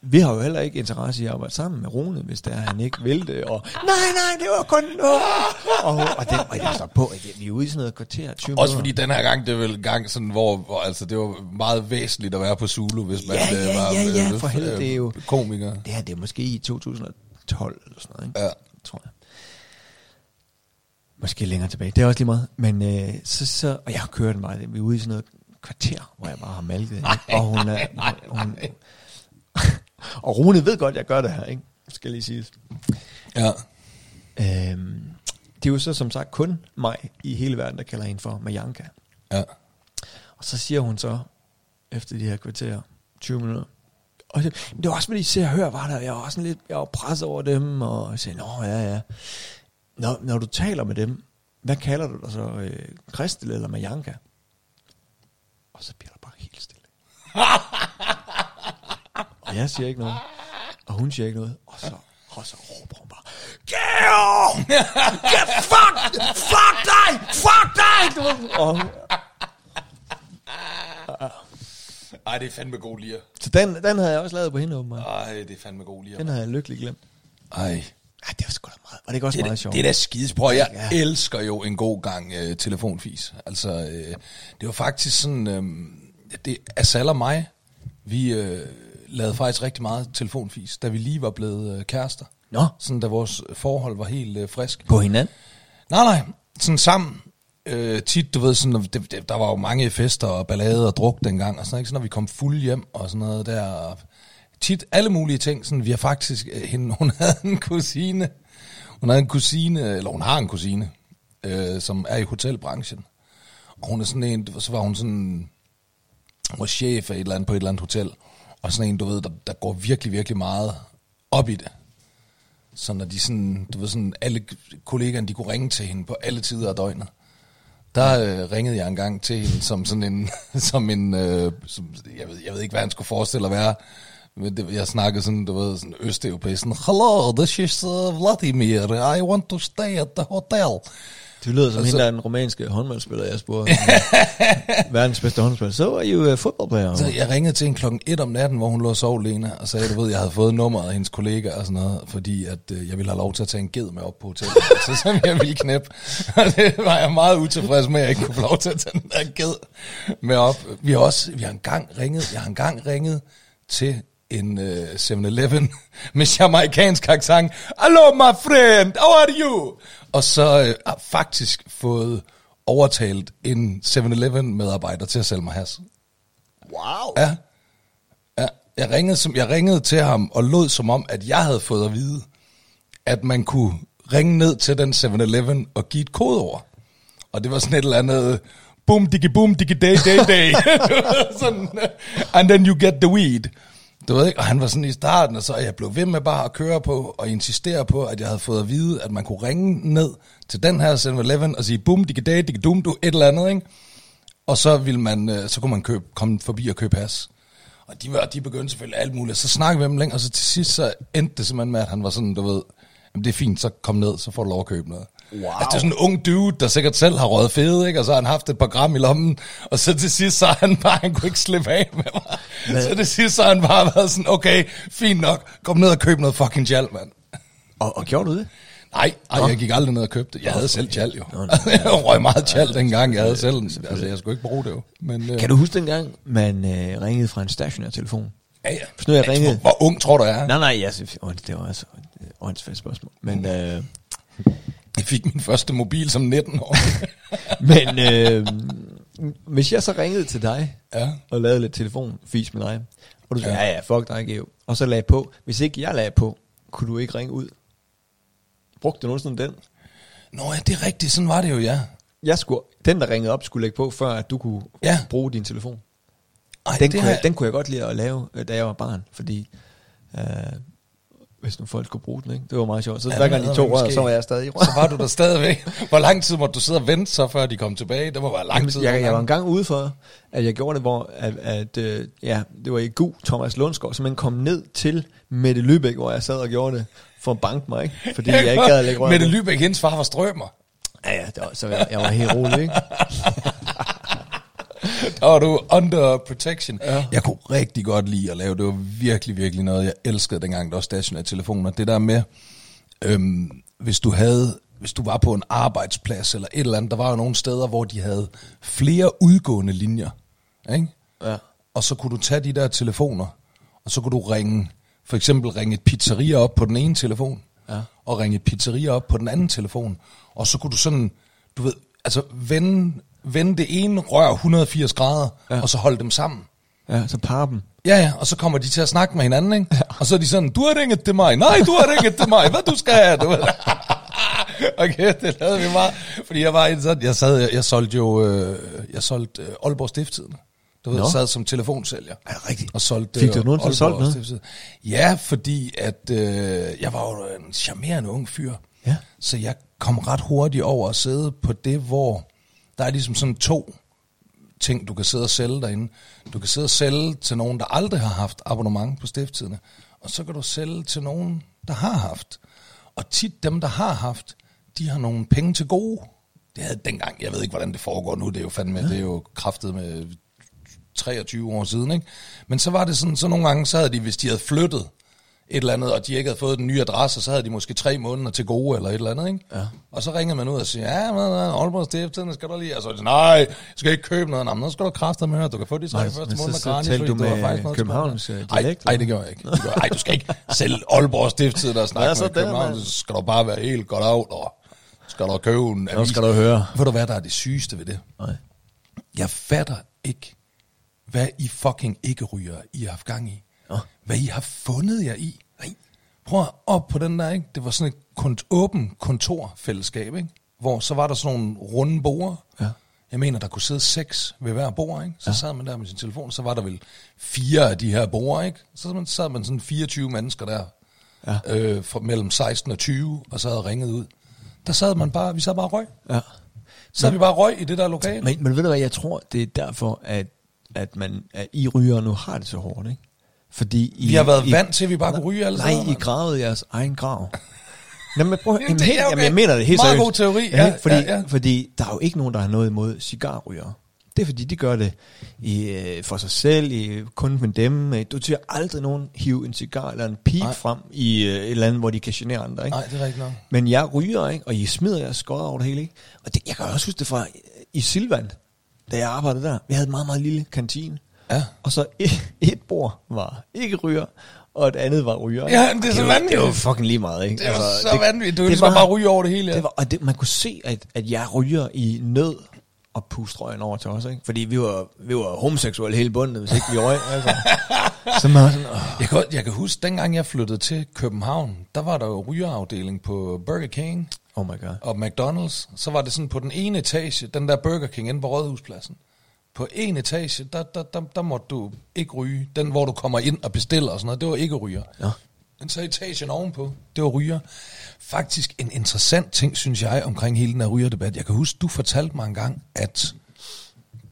vi har jo heller ikke interesse i at arbejde sammen med Rune, hvis det er, han ikke vil det. Og nej, nej, det var kun noget. Og, og, den, og jeg står på, at vi er ude i sådan noget kvarter, 20 Også fordi den her gang, det er vel en gang, sådan, hvor, hvor altså, det var meget væsentligt at være på Zulu, hvis man Ja, øh, ja, var ja, ja, øh, for helvede, det er jo- komiker. Det her, det er måske i 2012 eller sådan noget, ikke? Ja. tror jeg. Måske længere tilbage. Det er også lige meget. Men øh, så, så, og jeg har kørt meget. Vi er ude i sådan noget kvarter, hvor jeg bare har malket. Ikke? Og hun er... Hun, [laughs] og Rune ved godt, at jeg gør det her, ikke? Skal lige sige. Ja. Øhm, det er jo så som sagt kun mig i hele verden, der kalder hende for Majanka. Ja. Og så siger hun så, efter de her kvarter, 20 minutter, og det, det var også fordi, se og hør var der, jeg var også sådan lidt, jeg var presset over dem, og jeg sagde, nå ja, ja. Når, når du taler med dem, hvad kalder du dig så, øh, Kristel eller Majanka? Og så bliver der bare helt stille. og jeg siger ikke noget, og hun siger ikke noget, og så, og så råber hun bare, Georg! Ja, fuck! Fuck dig! Fuck dig! Og, Ej, det er fandme god lir. så den, den havde jeg også lavet på hende, åbenbart. Ej, det er fandme god lir. Den havde jeg lykkelig glemt. Ej. Ja, det var sgu da meget. Var det ikke også Det meget sjovt? det er da skides. Prøv, at- jeg ja. elsker jo en god gang øh, telefonfis. Altså, øh, det var faktisk sådan, øh, det Asal og mig, vi øh, lavede faktisk rigtig meget telefonfis, da vi lige var blevet øh, kærester. Nå. Sådan, da vores forhold var helt øh, frisk. På hinanden? Nej, nej, sådan sammen. Øh, tit, du ved, sådan, det, det, der var jo mange fester og ballade og druk dengang, og sådan, ikke? Så når vi kom fuld hjem og sådan noget der, og tit alle mulige ting, sådan, vi har faktisk, øh, hende, hun [laughs] havde en kusine, hun havde en kusine, eller hun har en kusine, øh, som er i hotelbranchen, og hun er sådan en, så var hun sådan, hun var chef af et eller andet på et eller andet hotel, og sådan en, du ved, der, der går virkelig, virkelig meget op i det. Så når de sådan, du ved sådan, alle kollegaerne, de kunne ringe til hende på alle tider af døgnet. Der øh, ringede jeg en gang til hende som sådan en, [laughs] som en, øh, som, jeg, ved, jeg ved ikke, hvad han skulle forestille at være. Jeg snakkede sådan, du ved, sådan østeuropæisk, sådan, Hello, this is uh, Vladimir, I want to stay at the hotel. Det lyder som Og så- hende, der er den romanske håndboldspiller, jeg spurgte. [laughs] Verdens bedste håndboldspiller. Så var I jo uh, fodboldplayer. Så jeg ringede til hende klokken 1 om natten, hvor hun lå og sov alene, og sagde, du ved, jeg havde fået nummeret af hendes kollega og sådan noget, fordi at øh, jeg ville have lov til at tage en ged med op på hotellet, [laughs] så som jeg ville knæppe. [laughs] Og det var jeg meget utilfreds med, at jeg ikke kunne få lov til at tage den der ged med op. Vi har også, vi har engang ringet, jeg har engang ringet til en øh, 7-Eleven [laughs] med jamaikansk accent. Hello my friend, how are you? Og så øh, har faktisk fået overtalt en 7-Eleven medarbejder til at sælge mig has. Wow. Ja. ja. Jeg, ringede, som, jeg ringede til ham og lød som om, at jeg havde fået at vide, at man kunne ringe ned til den 7-Eleven og give et kodeord. Og det var sådan et eller andet, boom, diggy, boom, diggy, day, day, day. [laughs] [laughs] sådan, and then you get the weed. Du ved ikke, og han var sådan i starten, og så jeg blev ved med bare at køre på og insistere på, at jeg havde fået at vide, at man kunne ringe ned til den her 7-Eleven og sige, boom, diggy, day, diggy, dum, du, et eller andet, ikke? Og så ville man, øh, så kunne man købe, komme forbi og købe pas. Og de, var, de begyndte selvfølgelig alt muligt. Så snakkede vi med dem længe, og så til sidst så endte det simpelthen med, at han var sådan, du ved, jamen det er fint, så kom ned, så får du lov at købe noget. Wow. Altså, det er sådan en ung dude, der sikkert selv har røget fede, ikke? og så har han haft et par gram i lommen, og så til sidst så han bare, han kunne ikke slippe af med mig. Hvad? Så til sidst så har han bare været sådan, okay, fint nok, kom ned og køb noget fucking jal, mand. Og, og gjorde du det? Nej, ej, jeg gik aldrig ned og købte det. Jeg havde selv tjal jo. Nå, [laughs] nå. jeg røg meget tjal dengang, jeg havde selv. Altså, jeg skulle ikke bruge det jo. Men, øh, Kan du huske dengang, man øh, ringede fra en stationær telefon? Ja, ja. Hvis nu jeg Ja, ringede- Hvor, ung tror du jeg er? Nej, nej, så- åh, det var altså et åndsfærdigt spørgsmål. Men, øh, Jeg fik min første mobil som 19 år. [laughs] men øh, hvis jeg så ringede til dig, ja. og lavede lidt telefonfis med dig, og du sagde, Ja. ja, fuck dig, Geo, og så lagde på. Hvis ikke jeg lagde på, kunne du ikke ringe ud Brugte du nogensinde den? Nå ja, det er rigtigt, sådan var det jo, ja. Jeg skulle, den, der ringede op, skulle lægge på, før at du kunne Ja. bruge din telefon. Ej, Den kunne, har jeg, den kunne jeg godt lide at lave, øh, da jeg var barn, fordi øh, hvis nu folk skulle bruge den, ikke? det var meget sjovt. Så Ja, hver gang de to måske. så var jeg stadig i Så var du der stadigvæk. Hvor lang tid måtte du sidde og vente så, før de kom tilbage? Det må være lang tid. jeg, jeg var nogle en gang ude for, at jeg gjorde det, hvor at, at, øh, ja, det var i Gu, Thomas Lundsgaard, så man kom ned til Mette Lybæk, hvor jeg sad og gjorde det for at banke mig, ikke? fordi jeg ikke gad at lægge rør Mette. Lybæk, hendes far var strømmer. Ja, ja, det var, så jeg, jeg var helt rolig, ikke? [laughs] [laughs] Der var du under protection. Ja. Jeg kunne rigtig godt lide at lave. Det var virkelig, virkelig noget, jeg elskede dengang, der var stationære telefoner. Det der med, øhm, hvis du havde hvis du var på en arbejdsplads eller et eller andet, der var jo nogle steder, hvor de havde flere udgående linjer. Ikke? Ja. Og så kunne du tage de der telefoner, og så kunne du ringe, for eksempel ringe et pizzeria op på den ene telefon, Ja. og ringe et pizzeria op på den anden telefon. Og så kunne du sådan, du ved, altså vende, vende det ene rør 180 grader, Ja. og så holde dem sammen. Ja, så par dem. Ja, ja, og så kommer de til at snakke med hinanden, ikke? Ja. Og så er de sådan, du har ringet til mig. Nej, du har ringet til mig. Hvad du skal have, du. [laughs] Okay, det lavede vi meget. Fordi jeg var en sådan, jeg sad, jeg, jeg solgte jo, øh, jeg solgte øh, Aalborg Stifttiden. Du ved, Nå. jeg sad som telefonsælger. Er det rigtigt? Og solgte, Fik du øh, nogensinde Aalborg solgt noget? Stifttiden. Ja, fordi at øh, jeg var jo en charmerende ung fyr. Ja. Så jeg kom ret hurtigt over at sidde på det, hvor der er ligesom sådan to ting, du kan sidde og sælge derinde. Du kan sidde og sælge til nogen, der aldrig har haft abonnement på stifttidene, og så kan du sælge til nogen, der har haft. Og tit dem, der har haft, de har nogle penge til gode. Det havde dengang, jeg ved ikke, hvordan det foregår nu, det er jo fandme, ja. det er jo kraftet med 23 år siden, ikke? Men så var det sådan, så nogle gange, så havde de, hvis de havde flyttet et eller andet, og de ikke havde fået den nye adresse, så havde de måske tre måneder til gode, eller et eller andet, ikke? Ja. Og så ringede man ud og siger, ja, men Aalborg Stiftstidende skal du lige, og så det, nej, jeg skal ikke købe noget, men nu skal du kræfte med, du kan få de tre Nej, første måneder gratis, fordi du med faktisk noget københavnsk, spændende. øh, dialekt, Ej, eller? det gør jeg ikke. Det gør jeg. Ej, du skal ikke sælge Aalborg Stiftstidende og snakke så med København, så skal du bare være helt godt af, og skal du købe en Nu skal du høre. Ved du, hvad der er det sygeste ved det? Nej. Jeg fatter ikke, hvad I fucking ikke ryger, I har haft gang i. Nå. Hvad I har fundet jer i. Nej. Prøv at op på den der, ikke? Det var sådan et kont- åben kontorfællesskab, ikke? Hvor så var der sådan nogle runde borde. Ja. Jeg mener, der kunne sidde seks ved hver bord, ikke? Så ja. sad man der med sin telefon, så var der vel fire af de her borde, ikke? Så man- sad man sådan 24 mennesker der, Ja. øh, fra mellem 16 og 20, og så havde ringet ud. Der sad man bare, vi sad bare røg. Ja. Så sad vi bare røg i det der lokale. Men, men ved du hvad, jeg tror, det er derfor, at, at, man, at I ryger nu har det så hårdt, ikke? Fordi I, Vi har været I, vant til, at vi bare kunne ryge alle Nej, steder, I mand. gravede jeres egen grav. [laughs] Nå, men prøv, jamen, det er okay. jamen, jeg mener det helt Meget seriøst. god teori, Ja, ja, fordi, ja, ja. fordi der er jo ikke nogen, der har noget imod cigarrygere. Det er fordi, de gør det i, øh, for sig selv, i, kun med dem. Øh, Du ser aldrig nogen hive en cigar eller en pip frem i øh, et eller andet, hvor de kan genere andre. Ikke? Nej, det er rigtigt nok. Men jeg ryger, ikke? og I smider jeres skod over det hele. Ikke? Og det, jeg kan også huske det fra i Silvan, da jeg arbejdede der. Vi havde en meget, meget lille kantine. Ja. Og så et, [laughs] et bord var ikke ryger, og et andet var ryger. Ja, det er så var, vanvittigt. Det var fucking lige meget, ikke? Det var altså, så vanvittigt. Du ville så bare ryge over det hele, ja. Det var, og det, man kunne se, at, at jeg ryger i nød og puste røgen over til os, ikke? Fordi vi var, vi var homoseksuelle hele bundet, hvis ikke vi røg, [laughs] altså. Så man var sådan, åh, Jeg kan, jeg kan huske, dengang jeg flyttede til København, der var der jo rygerafdeling på Burger King oh my god. og McDonald's. Så var det sådan på den ene etage, den der Burger King inde på Rådhuspladsen. På en etage, der, der, der, der måtte du ikke ryge. Den, hvor du kommer ind og bestiller og sådan noget, det var ikke ryger. Ja. Men så etagen ovenpå, det var ryger. Faktisk en interessant ting, synes jeg, omkring hele den her rygerdebat. Jeg kan huske, du fortalte mig engang, at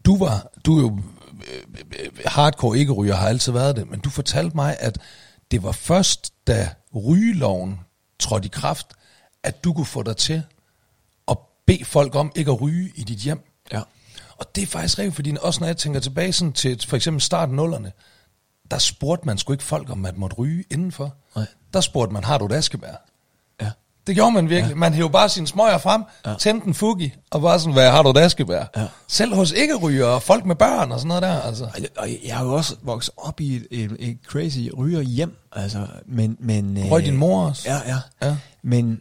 du var, du er jo øh, hardcore ikke ryger, har altid været det, men du fortalte mig, at det var først, da rygeloven trådte i kraft, at du kunne få dig til at bede folk om ikke at ryge i dit hjem. Og det er faktisk rigtigt, fordi også når jeg tænker tilbage sådan til for eksempel starten nullerne, der spurgte man sgu ikke folk, om man måtte ryge indenfor. Nej. Der spurgte man, har du et askebær? Ja. Det gjorde man virkelig. Ja. Man hævde bare sine smøger frem, ja. tændte en fugi, og bare sådan, hvad har du et askebær? Ja. Selv hos ikke-ryger og folk med børn og sådan noget der. Altså. Og jeg- har jo også vokset op i et, et, et crazy ryger hjem, altså, men... men øh, Røg din mor også? Ja, ja. Ja. Men,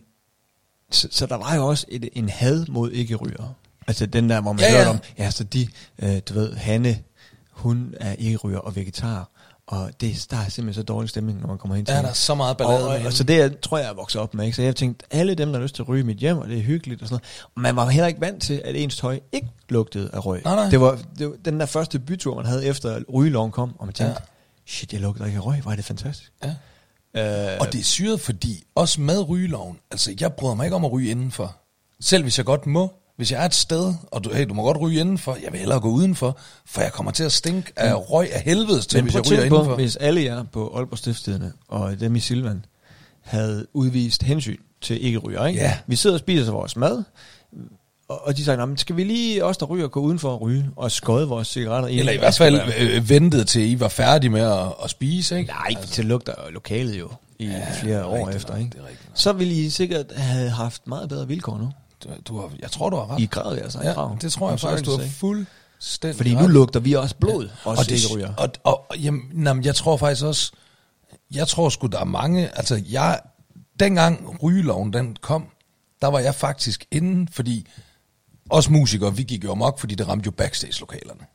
så, så der var jo også et, en had mod ikke-ryger. Altså den der, hvor man Ja, hørte ja. om, ja, så de, øh, du ved, Hanne, hun er ikke-ryger og vegetar, Og det, der er simpelthen så dårlig stemning, når man kommer ind til Ja, der er så meget ballade. og, og, så det jeg, tror jeg, jeg vokset op med. Ikke? Så jeg har tænkt, alle dem, der har lyst til at ryge mit hjem, og det er hyggeligt og sådan noget. Og man var heller ikke vant til, at ens tøj ikke lugtede af røg. Nej, nej. Det, var, det var den der første bytur, man havde efter rygeloven kom, og man tænkte, Ja. ja. shit, jeg lugter ikke af røg, hvor er det fantastisk. Ja. Øh, Og det er syret, fordi også med rygeloven, altså jeg bryder mig ikke om at ryge indenfor. Selv hvis jeg godt må, hvis jeg er et sted, og du, hey, du må godt ryge indenfor, jeg vil hellere gå udenfor, for jeg kommer til at stinke af røg af helvedes til, Men hvis jeg ryger på, indenfor. hvis alle jer på Aalborg Stiftstidende og dem i Silvan havde udvist hensyn til ikke ryger, ikke? Ja. Vi sidder og spiser vores mad, og, de sagde, "Nå, men skal vi lige os der ryger gå udenfor og ryge og skøde vores cigaretter i? Eller i hvert fald øh, ventet til, I var færdige med at, at spise, ikke? Nej, altså, det lugter lokalet jo i ja, flere år rigtigt efter, ikke? det er rigtigt. Så ville I sikkert have haft meget bedre vilkår nu. Du, har, jeg tror, du har ret. I grad altså. i ja, grav. det tror jeg sorry faktisk, du har fuldstændig Fordi nu ret. lugter vi også blod, ja. også og det, ryger. Og, og, og jamen, jamen, jeg tror faktisk også, jeg tror sgu, der er mange, altså jeg, dengang rygeloven den kom, der var jeg faktisk inde, fordi os musikere, vi gik jo amok, fordi det ramte jo backstage-lokalerne.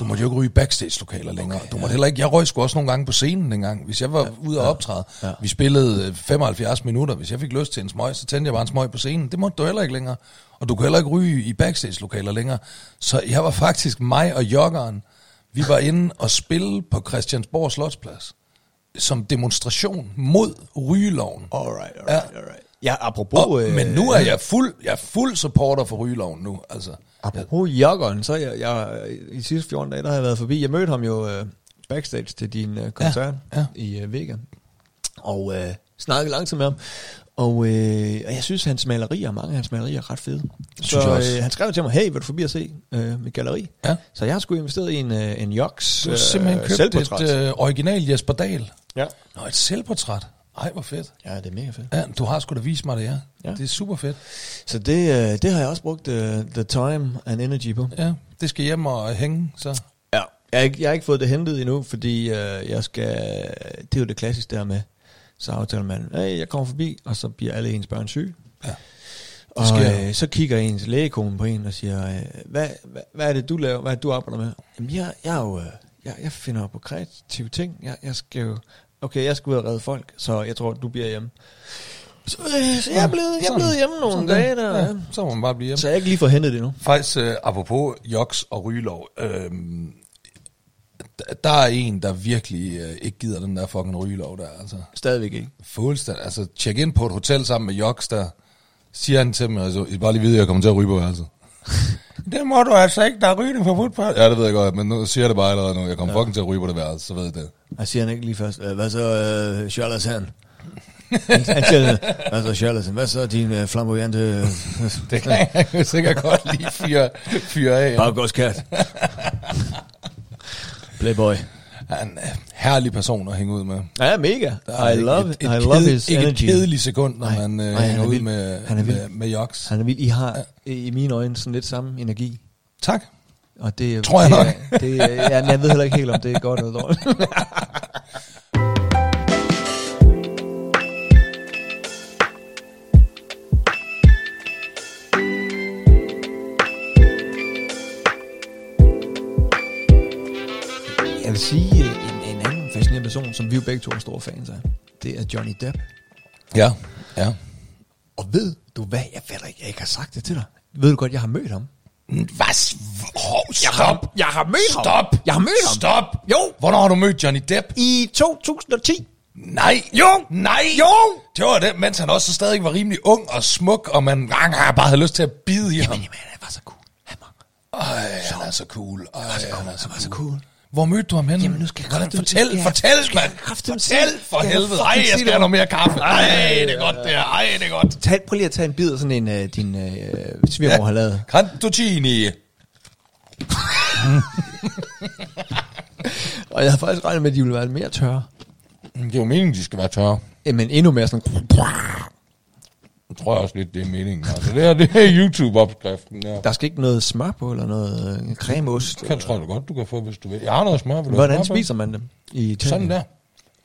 Du måtte jo ikke ryge i backstage-lokaler længere. Okay, du måtte heller ikke, jeg røg sgu også nogle gange på scenen dengang. Hvis jeg var ude og optræde, ja. vi spillede øh, 75 minutter. Hvis jeg fik lyst til en smøg, så tændte jeg bare en smøg på scenen. Det måtte du heller ikke længere. Og du kunne heller ikke ryge i backstage-lokaler længere. Så jeg var faktisk mig og joggeren. Vi var inde og spille på Christiansborg Slotsplads som demonstration mod rygeloven. Alright, alright, Ja. alright. Ja, apropos... Og, øh, men nu er jeg fuld, jeg er fuld supporter for rygeloven nu. Altså, Apropos joggeren, så jeg, jeg, i de sidste 14 dage, der har jeg været forbi. Jeg mødte ham jo øh, backstage til din øh, koncert Ja, ja. i øh, Vega. Og øh, snakkede langsomt med ham. Og, øh, og jeg synes, hans malerier, mange af hans malerier er ret fede. synes jeg Så øh, han skrev til mig, hey, vil du forbi og se øh, mit galleri? Ja. Så jeg har sgu investeret i en, øh, en Joks du har simpelthen købt selvportræt. et øh, original Jesper Dahl. ja. Nå, et selvportræt. Ej, hvor fedt. ja, det er mega fedt. Ja, du har sgu da vist mig det, ja. Ja. Det er super fedt. Så det, øh, det har jeg også brugt uh, the time and energy på. Ja, det skal hjem og hænge, så. Ja. Jeg har, ikke, jeg har ikke fået det hentet endnu, fordi øh, jeg skal... Det er jo det klassiske der med, så aftaler man, hey, jeg kommer forbi, og så bliver alle ens børn syge. Ja. Og øh, så kigger ens lægekone på en og siger, øh, hvad, hvad, hvad er det, du laver? Hvad er det, du arbejder med? Jamen, jeg, jeg, er jo, jeg, jeg finder på kreative ting. Jeg, jeg skal jo... Okay, jeg skal ud og redde folk, så jeg tror, du bliver hjemme. Så, øh, så jeg er blevet, jeg er blevet hjemme nogle Sådan dage der. Ja, så må man bare blive hjemme. Så jeg har ikke lige fået hentet det endnu. Faktisk, øh, apropos joks og rygelov, øh, der er en, der virkelig øh, ikke gider den der fucking rygelov der, altså. Stadigvæk ikke. Fuldstændig. Altså, tjek ind på et hotel sammen med joks, der siger han til mig, altså, I bare lige vide, at jeg kommer til at ryge på værelset. [laughs] det må du altså ikke, der er rygning forbudt på. Ja, det ved jeg godt, men nu siger jeg det bare allerede nu. Jeg kommer ja. fucking til at ryge på det værelse, så ved jeg det. Jeg siger han ikke lige først, "Øh, hvad så øh, charlatan? han, han siger, hvad så charlatan? Hvad så din øh, flamboyante øh, [laughs] Det kan jeg jo sikkert godt lige fyre, fyre af. baggårdskat? Playboy. Er en herlig person at hænge ud med. Ja, mega. Er I love et, et, I love ked- his ikke energy. et kedeligt sekund, når Nej, man øh, nej, hænger er ud vild. med, Han er vild. med, med joks. Han er vild. I har ja. i mine øjne sådan lidt samme energi. Tak. Og det, Tror jeg det, nok. er- Det, ja, jeg ved heller ikke helt, om det er godt eller dårligt. [laughs] Jeg vil sige, øh, en, en anden fascinerende person, som vi jo begge to er store fans af, det er Johnny Depp. Ja, ja. Og ved du hvad, jeg ved da ikke, jeg ikke har sagt det til dig. Ved du godt, jeg har mødt ham? Hvad? Oh, stop. Jeg har, jeg har mødt ham. Stop. Jeg har mødt ham. Stop. Jo. Hvornår har du mødt Johnny Depp? I 2010. Nej. Jo. Nej. Jo. Det var det, mens han også stadig var rimelig ung og smuk, og man ah, bare havde lyst til at bide i ham. Jamen, han var så cool. Han var, Ej, han er så cool. Ej, han er så cool. han var så cool. Hvor mødte du ham hen? Jamen, nu skal jeg kraftedeme- fortæl, ja, fortæl, mand. Fortæl sige- for jeg helvede. Ej, jeg skal have noget mere kaffe. Ej, det er godt det her. Ej, det er godt. Tag, prøv lige at tage en bid af sådan en, uh, din uh, svigermor ja. har lavet. Cantuccini. [laughs] Og jeg har faktisk regnet med, at de ville være mere tørre. Det er jo meningen, de skal være tørre. Men endnu mere sådan... Jeg tror også lidt, det er meningen. Altså, det er, det er YouTube-opskriften, ja. Der skal ikke noget smør på, eller noget øh, cremeost. Det kan, tror jeg godt, du kan få, hvis du vil. Jeg har noget smør. Vil Hvordan smør spiser man dem i Italien? Sådan der.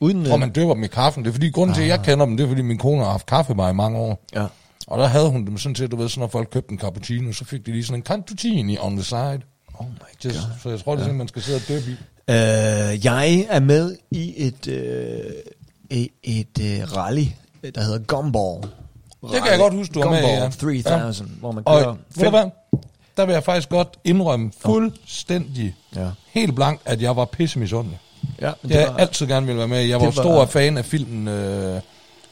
Uden... Tror, øh, man døber dem i kaffen. Det er fordi, grunden til, at jeg kender dem, det er fordi, min kone har haft kaffe i mange år. Ja. Og der havde hun dem sådan til, du ved, så når folk købte en cappuccino, så fik de lige sådan en cantuccini on the side. Oh my god. så jeg tror, det er sådan, man skal sidde og døbe i. Uh, jeg er med i et, uh, et, et uh, rally, der hedder Gumball. Det kan jeg godt huske, du var med i, ja. 3000, hvor man kører... Og du hvad? Der vil jeg faktisk godt indrømme fuldstændig, Ja. helt blank, at jeg var pisse misundelig. Ja, men Jeg det har var, altid gerne ville være med. Jeg var, var- stor fan af filmen, øh,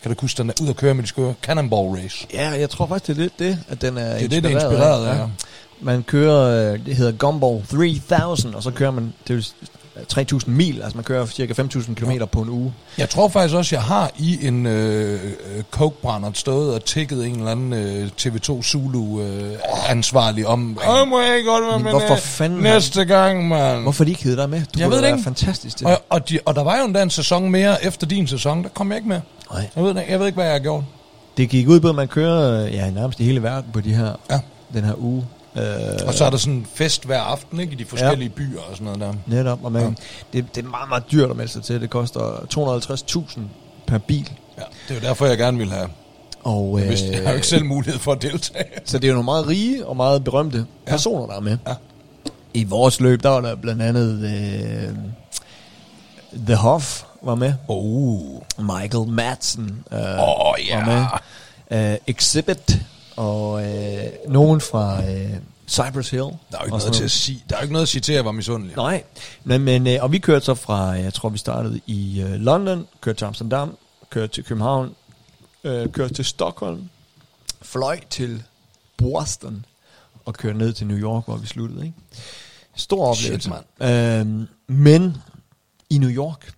kan du huske den er ud at køre med de skøre, Cannonball Race. ja, jeg tror faktisk, det er lidt det, at den er Det er det, det er inspireret af. Ja. Man kører, øh, det hedder Gumball 3000, og så kører man, det jo 3.000 mil, altså man kører cirka 5.000 km på en uge. Jeg tror faktisk også, jeg har i en øh, øh, coke stået og tækket en eller anden øh, TV2 Zulu øh, ansvarlig om, Åh, må jeg ikke godt være Men med hvorfor fanden- næste gang, mand. Hvorfor de ikke hedder dig med? Du Jeg ved det ikke. fantastisk til Og, og, de, og der var jo endda en sæson mere efter din sæson, der kom jeg ikke med. Nej. Jeg ved, det ikke- jeg ved ikke, hvad jeg har gjort. Det gik ud på, at man kører øh, ja, nærmest i hele verden på de her, Ja. den her uge. Øh, Og så er der sådan en fest hver aften, ikke? I de forskellige ja. byer og sådan noget der. Netop, og man, ja. det, det er meget, meget dyrt at melde sig til. Det koster 250.000 per bil. Ja, det er jo derfor, jeg gerne vil have. Og, Øh, jeg har jo ikke selv mulighed for at deltage. [laughs] Så det er jo nogle meget rige og meget berømte Ja. personer, der er med. Ja. I vores løb, der var der blandt andet øh, The Hoff var med. Oh. Michael Madsen øh, Åh, ja. var med. Øh, Exhibit og øh, nogen fra øh, Cypress Hill. Der er jo ikke og noget til at sige. Der er jo ikke noget at jeg var misundelig. Nej, men, men øh, og vi kørte så fra, jeg tror vi startede i øh, London, kørte til Amsterdam, kørte til København, øh, kørte til Stockholm, fløj til Boston og kørte ned til New York, hvor vi sluttede. Ikke? Stor Shit, oplevelse. øhm, men i New York,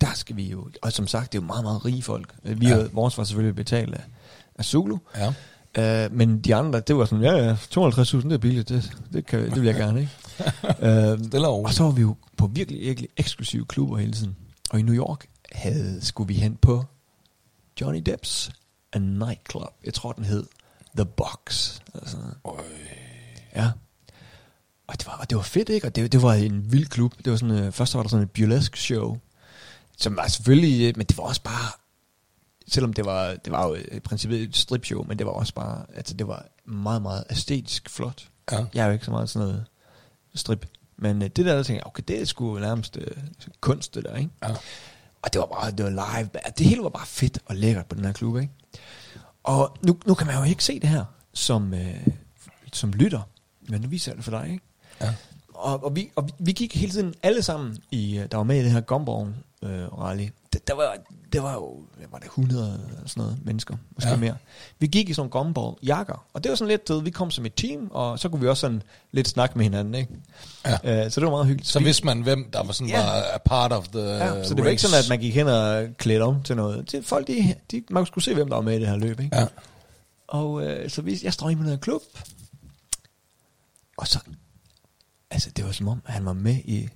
der skal vi jo, og som sagt, det er jo meget, meget rige folk. Vi ja. vores var selvfølgelig betalt af, af Zulu, Ja. Uh, men de andre, det var sådan, ja, ja, 250.000, det er billigt, det, det, kan, det vil jeg gerne, ikke? [laughs] uh, Stille og så var vi jo på virkelig, virkelig eksklusive klubber hele tiden. Og i New York havde, skulle vi hen på Johnny Depp's a nightclub. Jeg tror, den hed The Box. Sådan noget. Ja. Og det var, og det var fedt, ikke? Og det, det var en vild klub. Det var sådan, øh, først var der sådan et burlesque show, som var selvfølgelig, øh, men det var også bare, selvom det var, det var jo i princippet et stripshow, men det var også bare, altså det var meget, meget æstetisk flot. Ja. Jeg er jo ikke så meget sådan noget strip. Men øh, det der, der tænkte jeg, okay, det er sgu nærmest øh, kunst, det der, ikke? Ja. Og det var bare, det var live. Det hele var bare fedt og lækkert på den her klub, ikke? Og nu, nu kan man jo ikke se det her som, øh, som lytter, men nu viser jeg det for dig, ikke? Ja. Og, og, vi, og vi, vi gik hele tiden alle sammen, i, øh, der var med i det her Gomborg øh, rally. Det, der var, det var jo hvad var det 100 eller sådan noget mennesker, måske Ja. mere. Vi gik i sådan nogle Gomborg jakker, og det var sådan lidt, du vi kom som et team, og så kunne vi også sådan lidt snakke med hinanden, ikke? Ja. Øh, så det var meget hyggeligt. Så vidste man, hvem der var sådan Ja. var a part of the Ja, så det var ikke sådan, at man gik hen og klædte om til noget. Det, folk, de, de, man skulle se, hvem der var med i det her løb. Ikke? Ja. Og øh, så vi, jeg står i med noget klub. Og så, altså det var som om, han var med i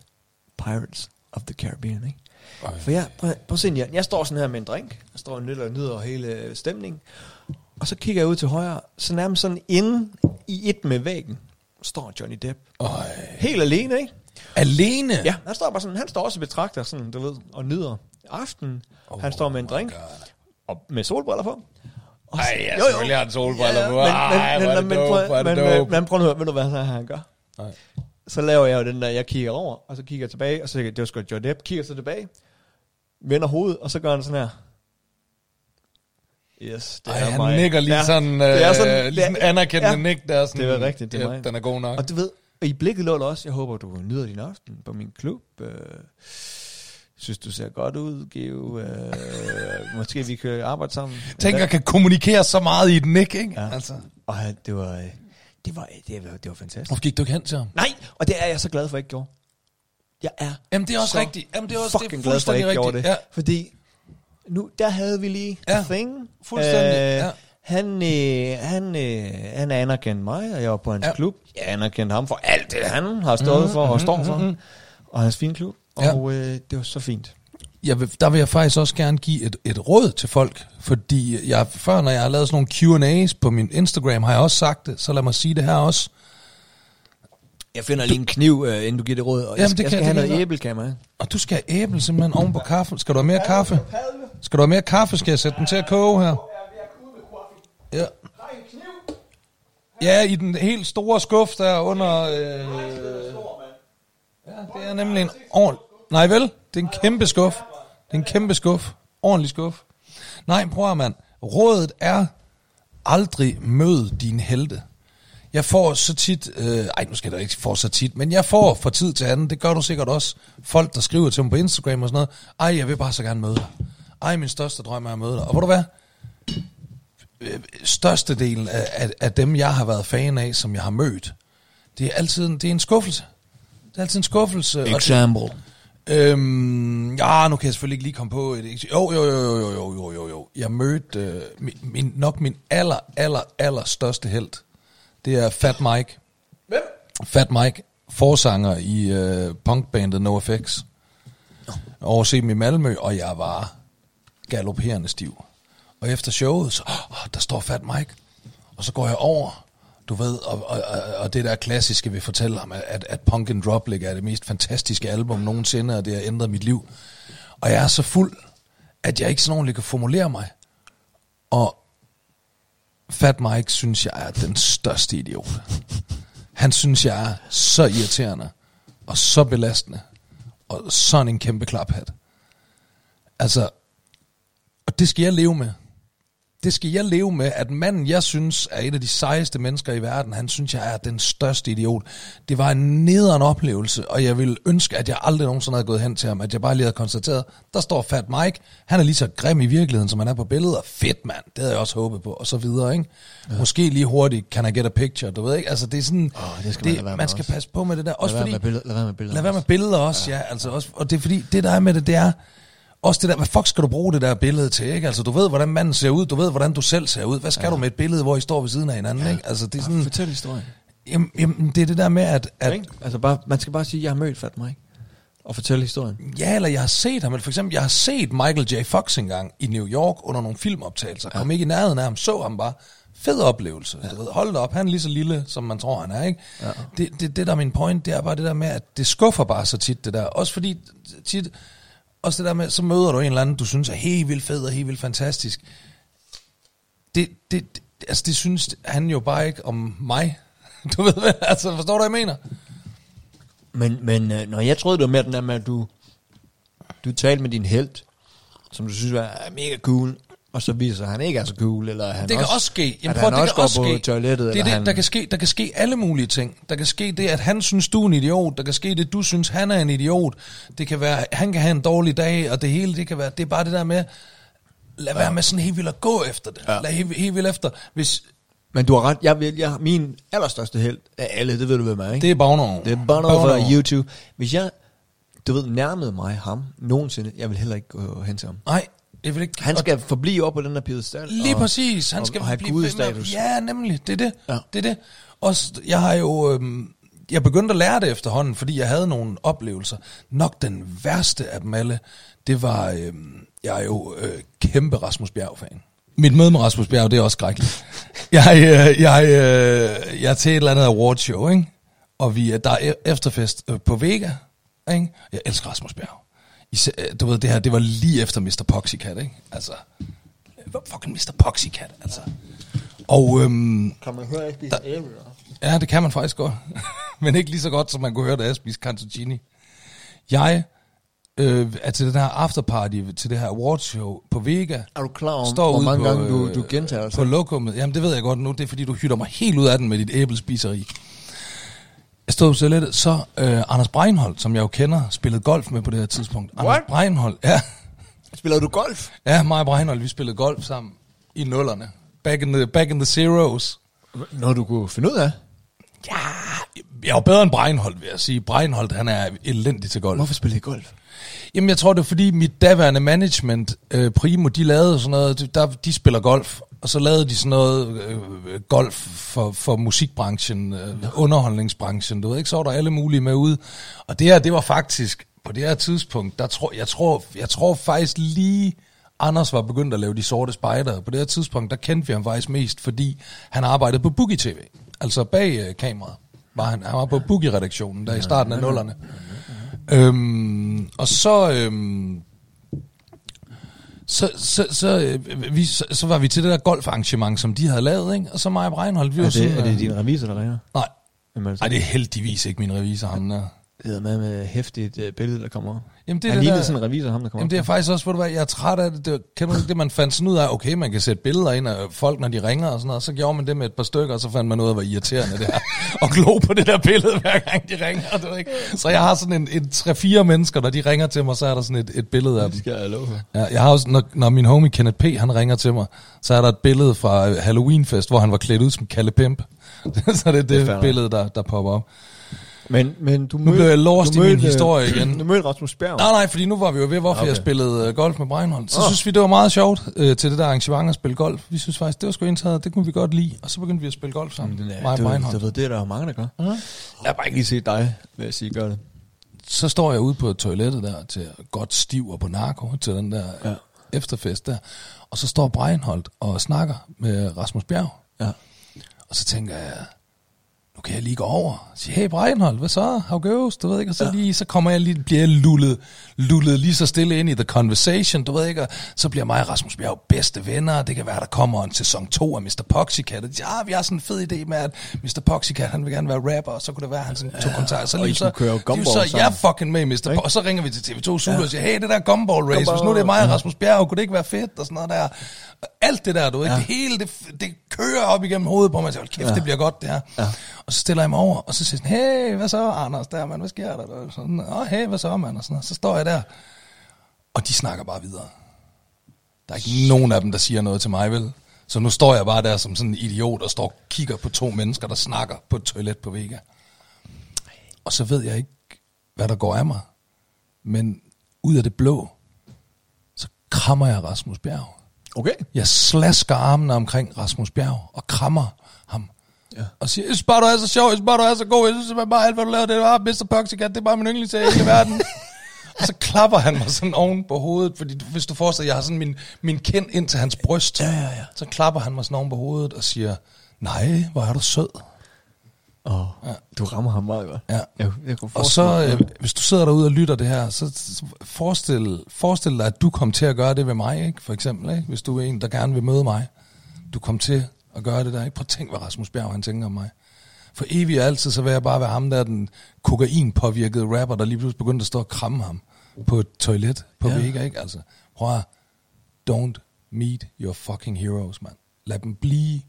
Pirates of the Caribbean. Ikke? Ej. For jeg, prøv, prøv at se, jeg, jeg står sådan her med en drink. Jeg står og nytter og nyder hele stemningen. Og så kigger jeg ud til højre, så nærmest sådan inde i et med væggen, står Johnny Depp. Øj. Helt alene, ikke? Alene? Ja, han står bare sådan, han står også og betragter sådan, du ved, og nyder aftenen. Oh han står med en drink, og med solbriller på. Og Ej, ja, selvfølgelig har han solbriller på. men, Ej, men, men, men, men prøv at høre, ved du hvad så han gør? Nej. Så laver jeg jo den der, jeg kigger over, og så kigger jeg tilbage, og så tænker jeg, det var sgu Johnny Depp, kigger så tilbage, vender hovedet, og så gør han sådan her. Yes, det Ej, er han mig. nikker lige Ja, sådan, det er øh, sådan- lige sådan anerkendende ja. nik der. Sådan, Det var rigtigt, det er ja, mig. Den er god nok. Og du ved, og i blikket lå der også, jeg håber, du nyder din aften på min klub. Øh, synes, du ser godt ud, Geo. Øh, måske vi kan arbejde sammen. Tænker, jeg kan kommunikere så meget i et nik, ikke? Ja. Altså. Og det var, øh, det var, det var, det var fantastisk. Hvorfor gik du ikke hen til ham? Nej, og det er jeg så glad for, at jeg ikke gjorde. Jeg er Jamen, det er også så rigtigt. Jamen, det er også det er fucking glad for, at jeg ikke gjorde rigtigt. det. Ja. Fordi nu, der havde vi lige Ja, thing. fuldstændig, ja. Han, øh, han, øh, han anerkendte mig, og jeg var på hans Ja. klub. Jeg anerkendte ham for alt det, han har stået for og står for. Og hans fine klub. Ja. Og øh, det var så fint. Jeg vil, der vil jeg faktisk også gerne give et, et råd til folk, fordi jeg, før når jeg har lavet sådan nogle Q&A's på min Instagram, har jeg også sagt det, så lad mig sige det her også. Jeg finder lige en kniv, øh, inden du giver det råd. Og Jamen, jeg, det skal, jeg kan- skal have det kan noget jeg æblekammer. ikke? Og du skal have æble simpelthen oven på kaffe. Skal du have mere kaffe? Skal du have mere kaffe? Skal jeg sætte den til at koge her? Ja. Ja, i den helt store skuff der under... Øh, Ja, det er nemlig en ordentlig... Nej vel, det er en kæmpe skuff. Det er en kæmpe skuff. Ordentlig skuff. Nej, prøv at mand. Rådet er aldrig mød din helte. Jeg får så tit, øh, ej nu skal jeg ikke få så tit, men jeg får fra tid til anden, det gør du sikkert også, folk der skriver til mig på Instagram og sådan noget, ej jeg vil bare så gerne møde dig. Ej min største drøm er at møde dig. Og hvor du hvad? Øh, størstedelen af, af, af dem jeg har været fan af, som jeg har mødt, det er altid en, det er en skuffelse. Det er altid en skuffelse. Example. Og, Øhm, ja, nu kan jeg selvfølgelig ikke lige komme på et... Jo, jo, jo, jo, jo, jo, jo, jo. Jeg mødte øh, min, min, nok min aller, aller, aller største held det er Fat Mike. Hvem? Fat Mike, forsanger i øh, punkbandet NoFX. Og set dem i Malmø, og jeg var galopperende stiv. Og efter showet, så, åh, der står Fat Mike. Og så går jeg over, du ved, og, og, og, det der klassiske vil fortælle ham, at, at Punk and Droplik er det mest fantastiske album nogensinde, og det har ændret mit liv. Og jeg er så fuld, at jeg ikke sådan ordentligt kan formulere mig. Og Fat Mike synes jeg er den største idiot. Han synes jeg er så irriterende, og så belastende, og sådan en kæmpe klaphat. Altså, og det skal jeg leve med. Det skal jeg leve med, at manden, jeg synes er et af de sejeste mennesker i verden, han synes, jeg er den største idiot. Det var en nederen oplevelse, og jeg vil ønske, at jeg aldrig nogensinde havde gået hen til ham, at jeg bare lige havde konstateret, der står Fat Mike, han er lige så grim i virkeligheden, som han er på billeder. Fedt, mand, det havde jeg også håbet på, og så videre, ikke? Ja. Måske lige hurtigt, can I get a picture, du ved ikke? Altså, det er sådan, Åh, det skal man lade være med man skal også. passe på med det der. Også Lad være fordi, med billeder. Lad være med billeder. Lad være med billeder også, ja. ja altså også, og det er fordi, det der er med det, det er, også det der, hvad fuck skal du bruge det der billede til, ikke? Altså, du ved, hvordan manden ser ud, du ved, hvordan du selv ser ud. Hvad skal ja. du med et billede, hvor I står ved siden af hinanden, ja. ikke? Altså, det er sådan, Fortæl historien. jamen, jamen, det er det der med, at, at Ikke? Altså bare, man skal bare sige, jeg har mødt Fat Mike. Og fortælle historien. ja, eller jeg har set ham, eller for eksempel, jeg har set Michael J. Fox engang i New York under nogle filmoptagelser, ja. kom ikke i nærheden af ham, så ham bare, fed oplevelse, ja. du ved, hold da op, han er lige så lille, som man tror, han er, ikke? Ja. Det, det, det der er min point, det er bare det der med, at det skuffer bare så tit, det der, også fordi tit, og så, der med, så møder du en eller anden, du synes er helt vildt fed og helt vildt fantastisk. Det, det, det, altså det synes han jo bare ikke om mig. [laughs] Du ved hvad, [laughs] altså forstår du, hvad jeg mener? Men, men øh, når jeg troede, det var mere den der med, at du, du talte med din held, som du synes var mega cool, og så viser han ikke er så cool, eller han Det kan også, også ske. at prøv, han det også kan går også på ske. toilettet, Det er eller det, han- der, kan ske, der kan ske alle mulige ting. Der kan ske det, at han synes, du er en idiot. Der kan ske det, du synes, han er en idiot. Det kan være, han kan have en dårlig dag, og det hele, det kan være, det er bare det der med, lad være med sådan helt vildt at gå efter det. Ja. Lad helt, helt vildt efter. Hvis, Men du har ret, jeg vil, jeg, min allerstørste held af alle, det ved du hvem er, ikke? det er Bono. Det er Bono Bono. fra YouTube. Hvis jeg, du ved, nærmede mig ham nogensinde, jeg vil heller ikke gå hen til ham. Nej, jeg vil ikke. Han skal forblive op på den der piedestal. Lige og- præcis. Han og- skal og have blive gudestatus. Ja, nemlig. Det er det. Ja. Det er det. Også, jeg har jo... Øhm, jeg begyndte at lære det efterhånden, fordi jeg havde nogle oplevelser. Nok den værste af dem alle, det var... Øhm, jeg er jo øh, kæmpe Rasmus Bjerg-fan. Mit møde med Rasmus Bjerg, det er også skrækkeligt. jeg, øh, jeg, øh, jeg er til et eller andet awardshow, ikke? Og vi er, der er e- efterfest øh, på Vega, ikke? Jeg elsker Rasmus Bjerg. Øh, du ved, det her, det var lige efter Mr. Poxycat, ikke? Altså, øh, fucking Mr. Poxycat, altså. Og øhm, Kan man høre, spiser æbler? ja, det kan man faktisk godt. [laughs] Men ikke lige så godt, som man kunne høre, da jeg spiste cantuccini. Jeg øh, er til den her afterparty, til det her awardshow på Vega. Er du klar om, Står hvor mange på, gange du, øh, du gentager dig På lokummet. Jamen, det ved jeg godt nu. Det er, fordi du hytter mig helt ud af den med dit æblespiseri. Jeg stod så lidt, så øh, Anders Breinholt, som jeg jo kender, spillede golf med på det her tidspunkt. Anders What? Breinholt, ja. Spiller du golf? Ja, mig og Breinholt, vi spillede golf sammen i nullerne. Back in the, back in the zeros. Når du kunne finde ud af. Ja, jeg var bedre end Breinholt, vil jeg sige. Breinholt, han er elendig til golf. Hvorfor spiller I golf? Jamen, jeg tror, det er fordi mit daværende management, øh, Primo, de lavede sådan noget, de- der, de spiller golf, og så lavede de sådan noget øh, golf for, for musikbranchen, øh, underholdningsbranchen, du ved ikke, så var der alle mulige med ude. Og det her, det var faktisk, på det her tidspunkt, der tror, jeg, tror, jeg tror faktisk lige, Anders var begyndt at lave de sorte spejdere. På det her tidspunkt, der kendte vi ham faktisk mest, fordi han arbejdede på Boogie TV, altså bag øh, kameraet. Var han, han var på Boogie-redaktionen, der i starten af nullerne. Øhm, og så, øhm, så, så, så, øh, vi, så, så var vi til det der golfarrangement, som de havde lavet, ikke? og så mig og Breinholt, vi var Er sådan... det, er det din revisor, der ringer? Nej, nej, det er heldigvis ikke min revisor, ham der. Det er med med hæftigt uh, billede, der kommer op. Jamen, det Det er han det lignede der, sådan en revisor, ham der kommer Jamen det er op. faktisk også, ved du hvad, jeg er træt af det. det kan du ikke det, man fandt sådan ud af, okay, man kan sætte billeder ind af folk, når de ringer og sådan noget. Så gjorde man det med et par stykker, og så fandt man ud af, hvor irriterende det er. [laughs] og glo på det der billede, hver gang de ringer. Du ved ikke. Så jeg har sådan en, en 3-4 mennesker, når de ringer til mig, så er der sådan et, et billede af Det dem. skal jeg love. Ja, jeg har også, når, når min homie Kenneth P., han ringer til mig, så er der et billede fra øh, Halloweenfest, hvor han var klædt ud som Kalle Pimp. [laughs] så det er det, Det det billede, der, der popper op. Men, men du Nu blev jeg lost i min historie igen. [clears throat] Du mødte Rasmus Bjerg. Nej, nej, fordi nu var vi jo ved, hvorfor okay. Jeg spillede øh, golf med Breinholt. Så oh. synes vi, det var meget sjovt øh, til det der arrangement at spille golf. Vi synes faktisk, det var sgu indtaget, det kunne vi godt lide. Og så begyndte vi at spille golf sammen, Den mig er, og Breinholt. du ved, det er der jo mange, der gør. Mhm. Jeg har bare ikke lige set dig, vil jeg sige, gøre det. Så står jeg ude på toilettet der til godt stiv og på narko til den der ja. Ja. efterfest der. Og så står Breinholt og snakker med Rasmus Bjerg. Ja. Og så tænker jeg, kan jeg lige gå over og sige, hey Breinholt, hvad så? How goes? Du ved ikke, og så, Ja. lige, så kommer jeg lige, bliver jeg lullet, lullet lige så stille ind i the conversation, du ved ikke, og så bliver mig og Rasmus Bjerg bedste venner, det kan være, der kommer en sæson 2 af Mr. Poxycat, og ja, vi har sådan en fed idé med, at Mr. Poxycat, han vil gerne være rapper, og så kunne det være, at han sådan tog kontakt, så og lige så, køre gumball så, jeg er fucking med i Mr. Ikke? Po- og så ringer vi til TV2 Zulu og siger, hey, det der gumball race, hvis Gumball, nu det er mig og ja. Rasmus Bjerg, kunne det ikke være fedt, og sådan noget der. Og Alt det der, du ved, ja. Ja. det hele, det, det kører op igennem hovedet på mig, og jeg tænker, kæft, Ja. det bliver godt det her. Ja. Og så stiller jeg mig over, og så siger sådan, hey, hvad så, Anders, der, mand, hvad sker der? Og sådan, Åh, hey, hvad så, mand? Og sådan, noget. så står jeg der, og de snakker bare videre. Der er ikke nogen af dem, der siger noget til mig, vel? Så nu står jeg bare der som sådan en idiot, og står og kigger på to mennesker, der snakker på et toilet på Vega. Og så ved jeg ikke, hvad der går af mig. Men ud af det blå, så krammer jeg Rasmus Bjerg. Okay. Jeg slasker armene omkring Rasmus Bjerg og krammer. Ja. Og siger, jeg synes bare, du er så sjov, jeg synes bare, du er så god, jeg synes bare, alt hvad du laver, det er bare Mr. Poxycat, det er bare min yndlingsserie i hele [laughs] verden. og så klapper han mig sådan oven på hovedet, fordi hvis du forestiller, jeg har sådan min, min kind ind til hans bryst. Ja, ja, ja. Så klapper han mig sådan oven på hovedet og siger, nej, hvor er du sød. Oh, ja. Du rammer ham meget godt. Ja. Jeg, jeg kunne Og så, øh, hvis du sidder derude og lytter det her, så så forestil, forestil dig, at du kom til at gøre det ved mig, ikke? for eksempel. Ikke? Hvis du er en, der gerne vil møde mig. Du kom til at gøre det der. Ikke? Prøv at tænk, hvad Rasmus Bjerg han tænker om mig. For evigt og altid, så vil jeg bare være ham der, den kokain-påvirkede rapper, der lige pludselig begyndte at stå og kramme ham på et toilet på Ja. Vega. Ikke? Altså, prøv at, don't meet your fucking heroes, mand. Lad dem blive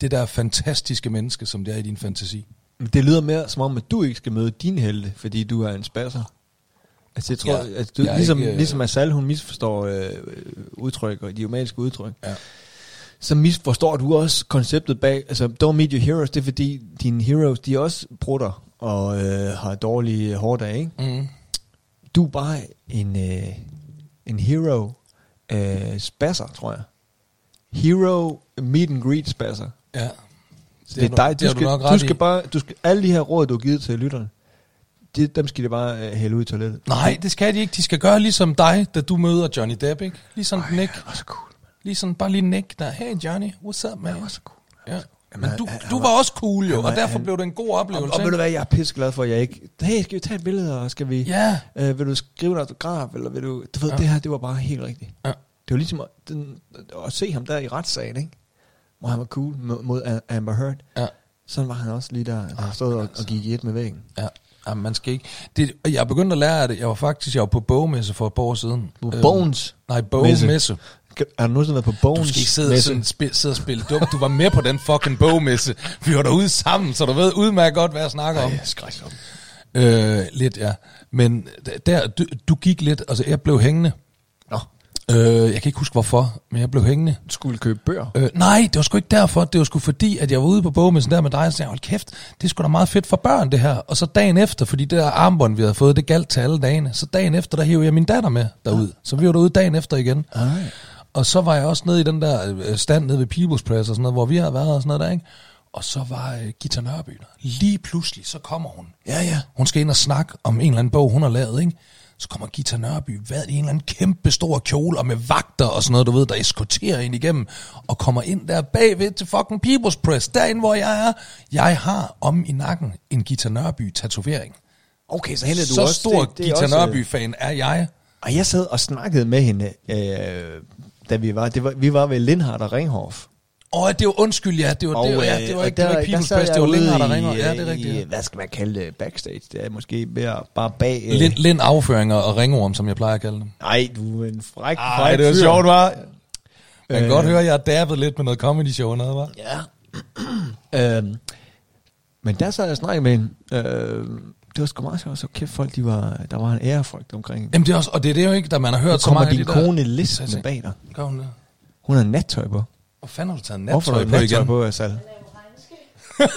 det der fantastiske menneske, som det er i din fantasi. Men det lyder mere som om, at du ikke skal møde din helte, fordi du er en spasser. Altså, jeg tror, Ja, at du, jeg ligesom, ikke, øh, ligesom Asal, hun misforstår øh, udtryk og idiomatiske udtryk, Ja. Så misforstår du også konceptet bag, altså, don't meet your heroes, det er fordi, dine heroes, de er også brutter og øh, har dårlige hårdage, ikke? Mm. Du er bare en, øh, en hero øh, spasser, tror jeg. Hero meet and greet spasser. Ja. Det, det er dig, det du har skal, du, ret skal i. bare, du skal, alle de her råd, du har givet til lytterne, de, dem skal de bare øh, hælde ud i toilettet. Nej, det skal de ikke. De skal gøre ligesom dig, da du møder Johnny Depp, ikke? Ligesom Ej, Nick. Det var så cool. Ligesom bare lige Nick der. Hey Johnny, what's up, man? Det var så cool. Ja. Jamen, Men du, han- han du var- var også cool jo, han var- og derfor han- blev det en god Og, oplevelse. og ved du hvad, jeg er pisseglad for, at jeg ikke... Hey, skal vi tage et billede, og skal vi... Ja, Øh, vil du skrive en autograf, eller vil du... Du ved, ja. det her, det var bare helt rigtigt. Ja. Det var ligesom at, den, at se ham der i retssagen, ikke? Hvor han var cool mod, mod Am- Amber Heard. ja, Sådan var han også lige der, han Ah, stod og, altså. og gik i et med væggen. ja. Jamen, man skal ikke... Det, jeg er begyndt at lære af det. Jeg var faktisk jeg var på bogmesse for et par år siden. Bones. Nej, bogmesse. Kan- Har du nogensinde været på Bones? Du skal ikke sidde, og sådan, spil, sidde og spille dum. Du var med på den fucking bogmesse. Vi var derude sammen, så du ved udmærket godt, hvad jeg snakker om. Ej, skræk om. Øh, lidt, ja. Men der, du, du gik lidt, altså jeg blev hængende. Nå, Øh, jeg kan ikke huske hvorfor, men jeg blev hængende. du skulle købe bøger. Øh, nej, det var sgu ikke derfor. Det var sgu fordi, at jeg var ude på bogmessen der med dig, og så sagde jeg, hold kæft, det er sgu da meget fedt for børn, det her. Og så dagen efter, fordi det der armbånd, vi havde fået, det galt til alle dagene. Så dagen efter, der hævde jeg min datter med derud. Så vi var derude dagen efter igen. Ej. Og så var jeg også nede i den der øh, stand nede ved People's Press og sådan noget, hvor vi havde været og sådan noget der, ikke? Og så var øh, Gita Nørby der. Lige pludselig, så kommer hun. Ja, ja. Hun skal ind og snakke om en eller anden bog, hun har lavet, ikke? Så kommer Gita Nørby, hvad i en eller anden kæmpe stor kjole, og med vagter og sådan noget, du ved, der eskorterer ind igennem, og kommer ind der bagved til fucking People's Press, derinde hvor jeg er. Jeg har om i nakken en Gita Nørby-tatovering. Okay, så hentede du Så også... stor det, det er Gita også, øh, Nørby-fan er jeg. Og jeg sad og snakkede med hende, øh, da vi var, det var, vi var ved Lindhardt og Ringhof. Åh, det var undskyld, ja. Det var, det, var, ja, det var øh, ikke, det var ikke People's Press, det var Lind, der ringer. Ja, det er i, rigtigt. hvad skal man kalde det? Backstage. Det er måske mere bare bag... øh, Lind, Lind afføringer og ringorm, som jeg plejer at kalde dem. Nej, du er en fræk, Ej, fræk det var sjovt, var. Man kan Øh. godt høre, at jeg har dabbet lidt med noget comedy show og noget, var. Ja. [clears throat] øhm, men der sad jeg og snakkede med en... Øh, det var sgu meget sjovt, så kæft folk, de var, der var en ærefrygt omkring. Jamen det er også, og det er det jo ikke, da man har hørt så af din de der... kone listende Så- bag dig. Gør hun det? Hun har nattøj på. Hvor fanden har du taget Hvorfor har nattøj du på nattøj igen? på, Asal? [laughs]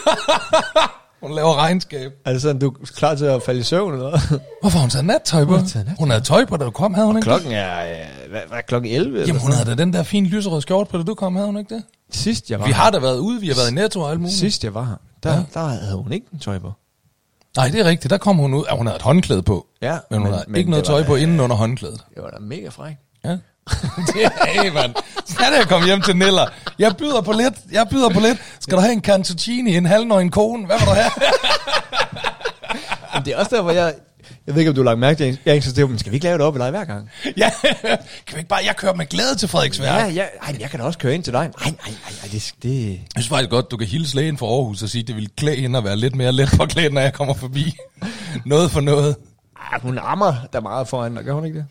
Hun laver regnskab. Er det sådan, du er klar til at falde i søvn, eller hvad? Hvorfor har hun taget nattøj på? Hun nattøj. Hun havde tøj på, da du kom, havde hun ikke? Klokken er, øh, hvad, hvad er klokken 11? Jamen hun havde da den der fine lyserøde skjort på, da du kom, havde hun ikke det? Sidst jeg var Vi har da været ude, vi har været i Netto og alt muligt. Sidst jeg var her, der, ja. der havde hun ikke en tøj på. Nej, det er rigtigt. Der kom hun ud. Ja, hun havde et håndklæde på. Ja, Men hun men- havde men ikke noget det var tøj på inden under håndklædet. Det var da mega fræk. Ja. [laughs] det er, hey, mand. Så er at komme hjem til Niller. Jeg byder på lidt. Jeg byder på lidt. Skal du have en cantuccini, en halvnøgen kone? Hvad vil du have? Men det er også der, hvor jeg... Jeg ved ikke, om du har lagt mærke til, jeg- insisterer, men skal vi ikke lave det op i dig hver gang? [laughs] ja. Kan vi ikke bare... Jeg kører med glæde til Frederiksværk. Ja, ja. Ej, men jeg kan da også køre ind til dig. Nej, nej, nej, det, det... Jeg synes faktisk godt, du kan hilse lægen fra Aarhus og sige, det ville klæde hende at være lidt mere let påklædt, når jeg kommer forbi. [laughs] noget for noget. Ej, hun ammer der meget foran dig, gør hun ikke det?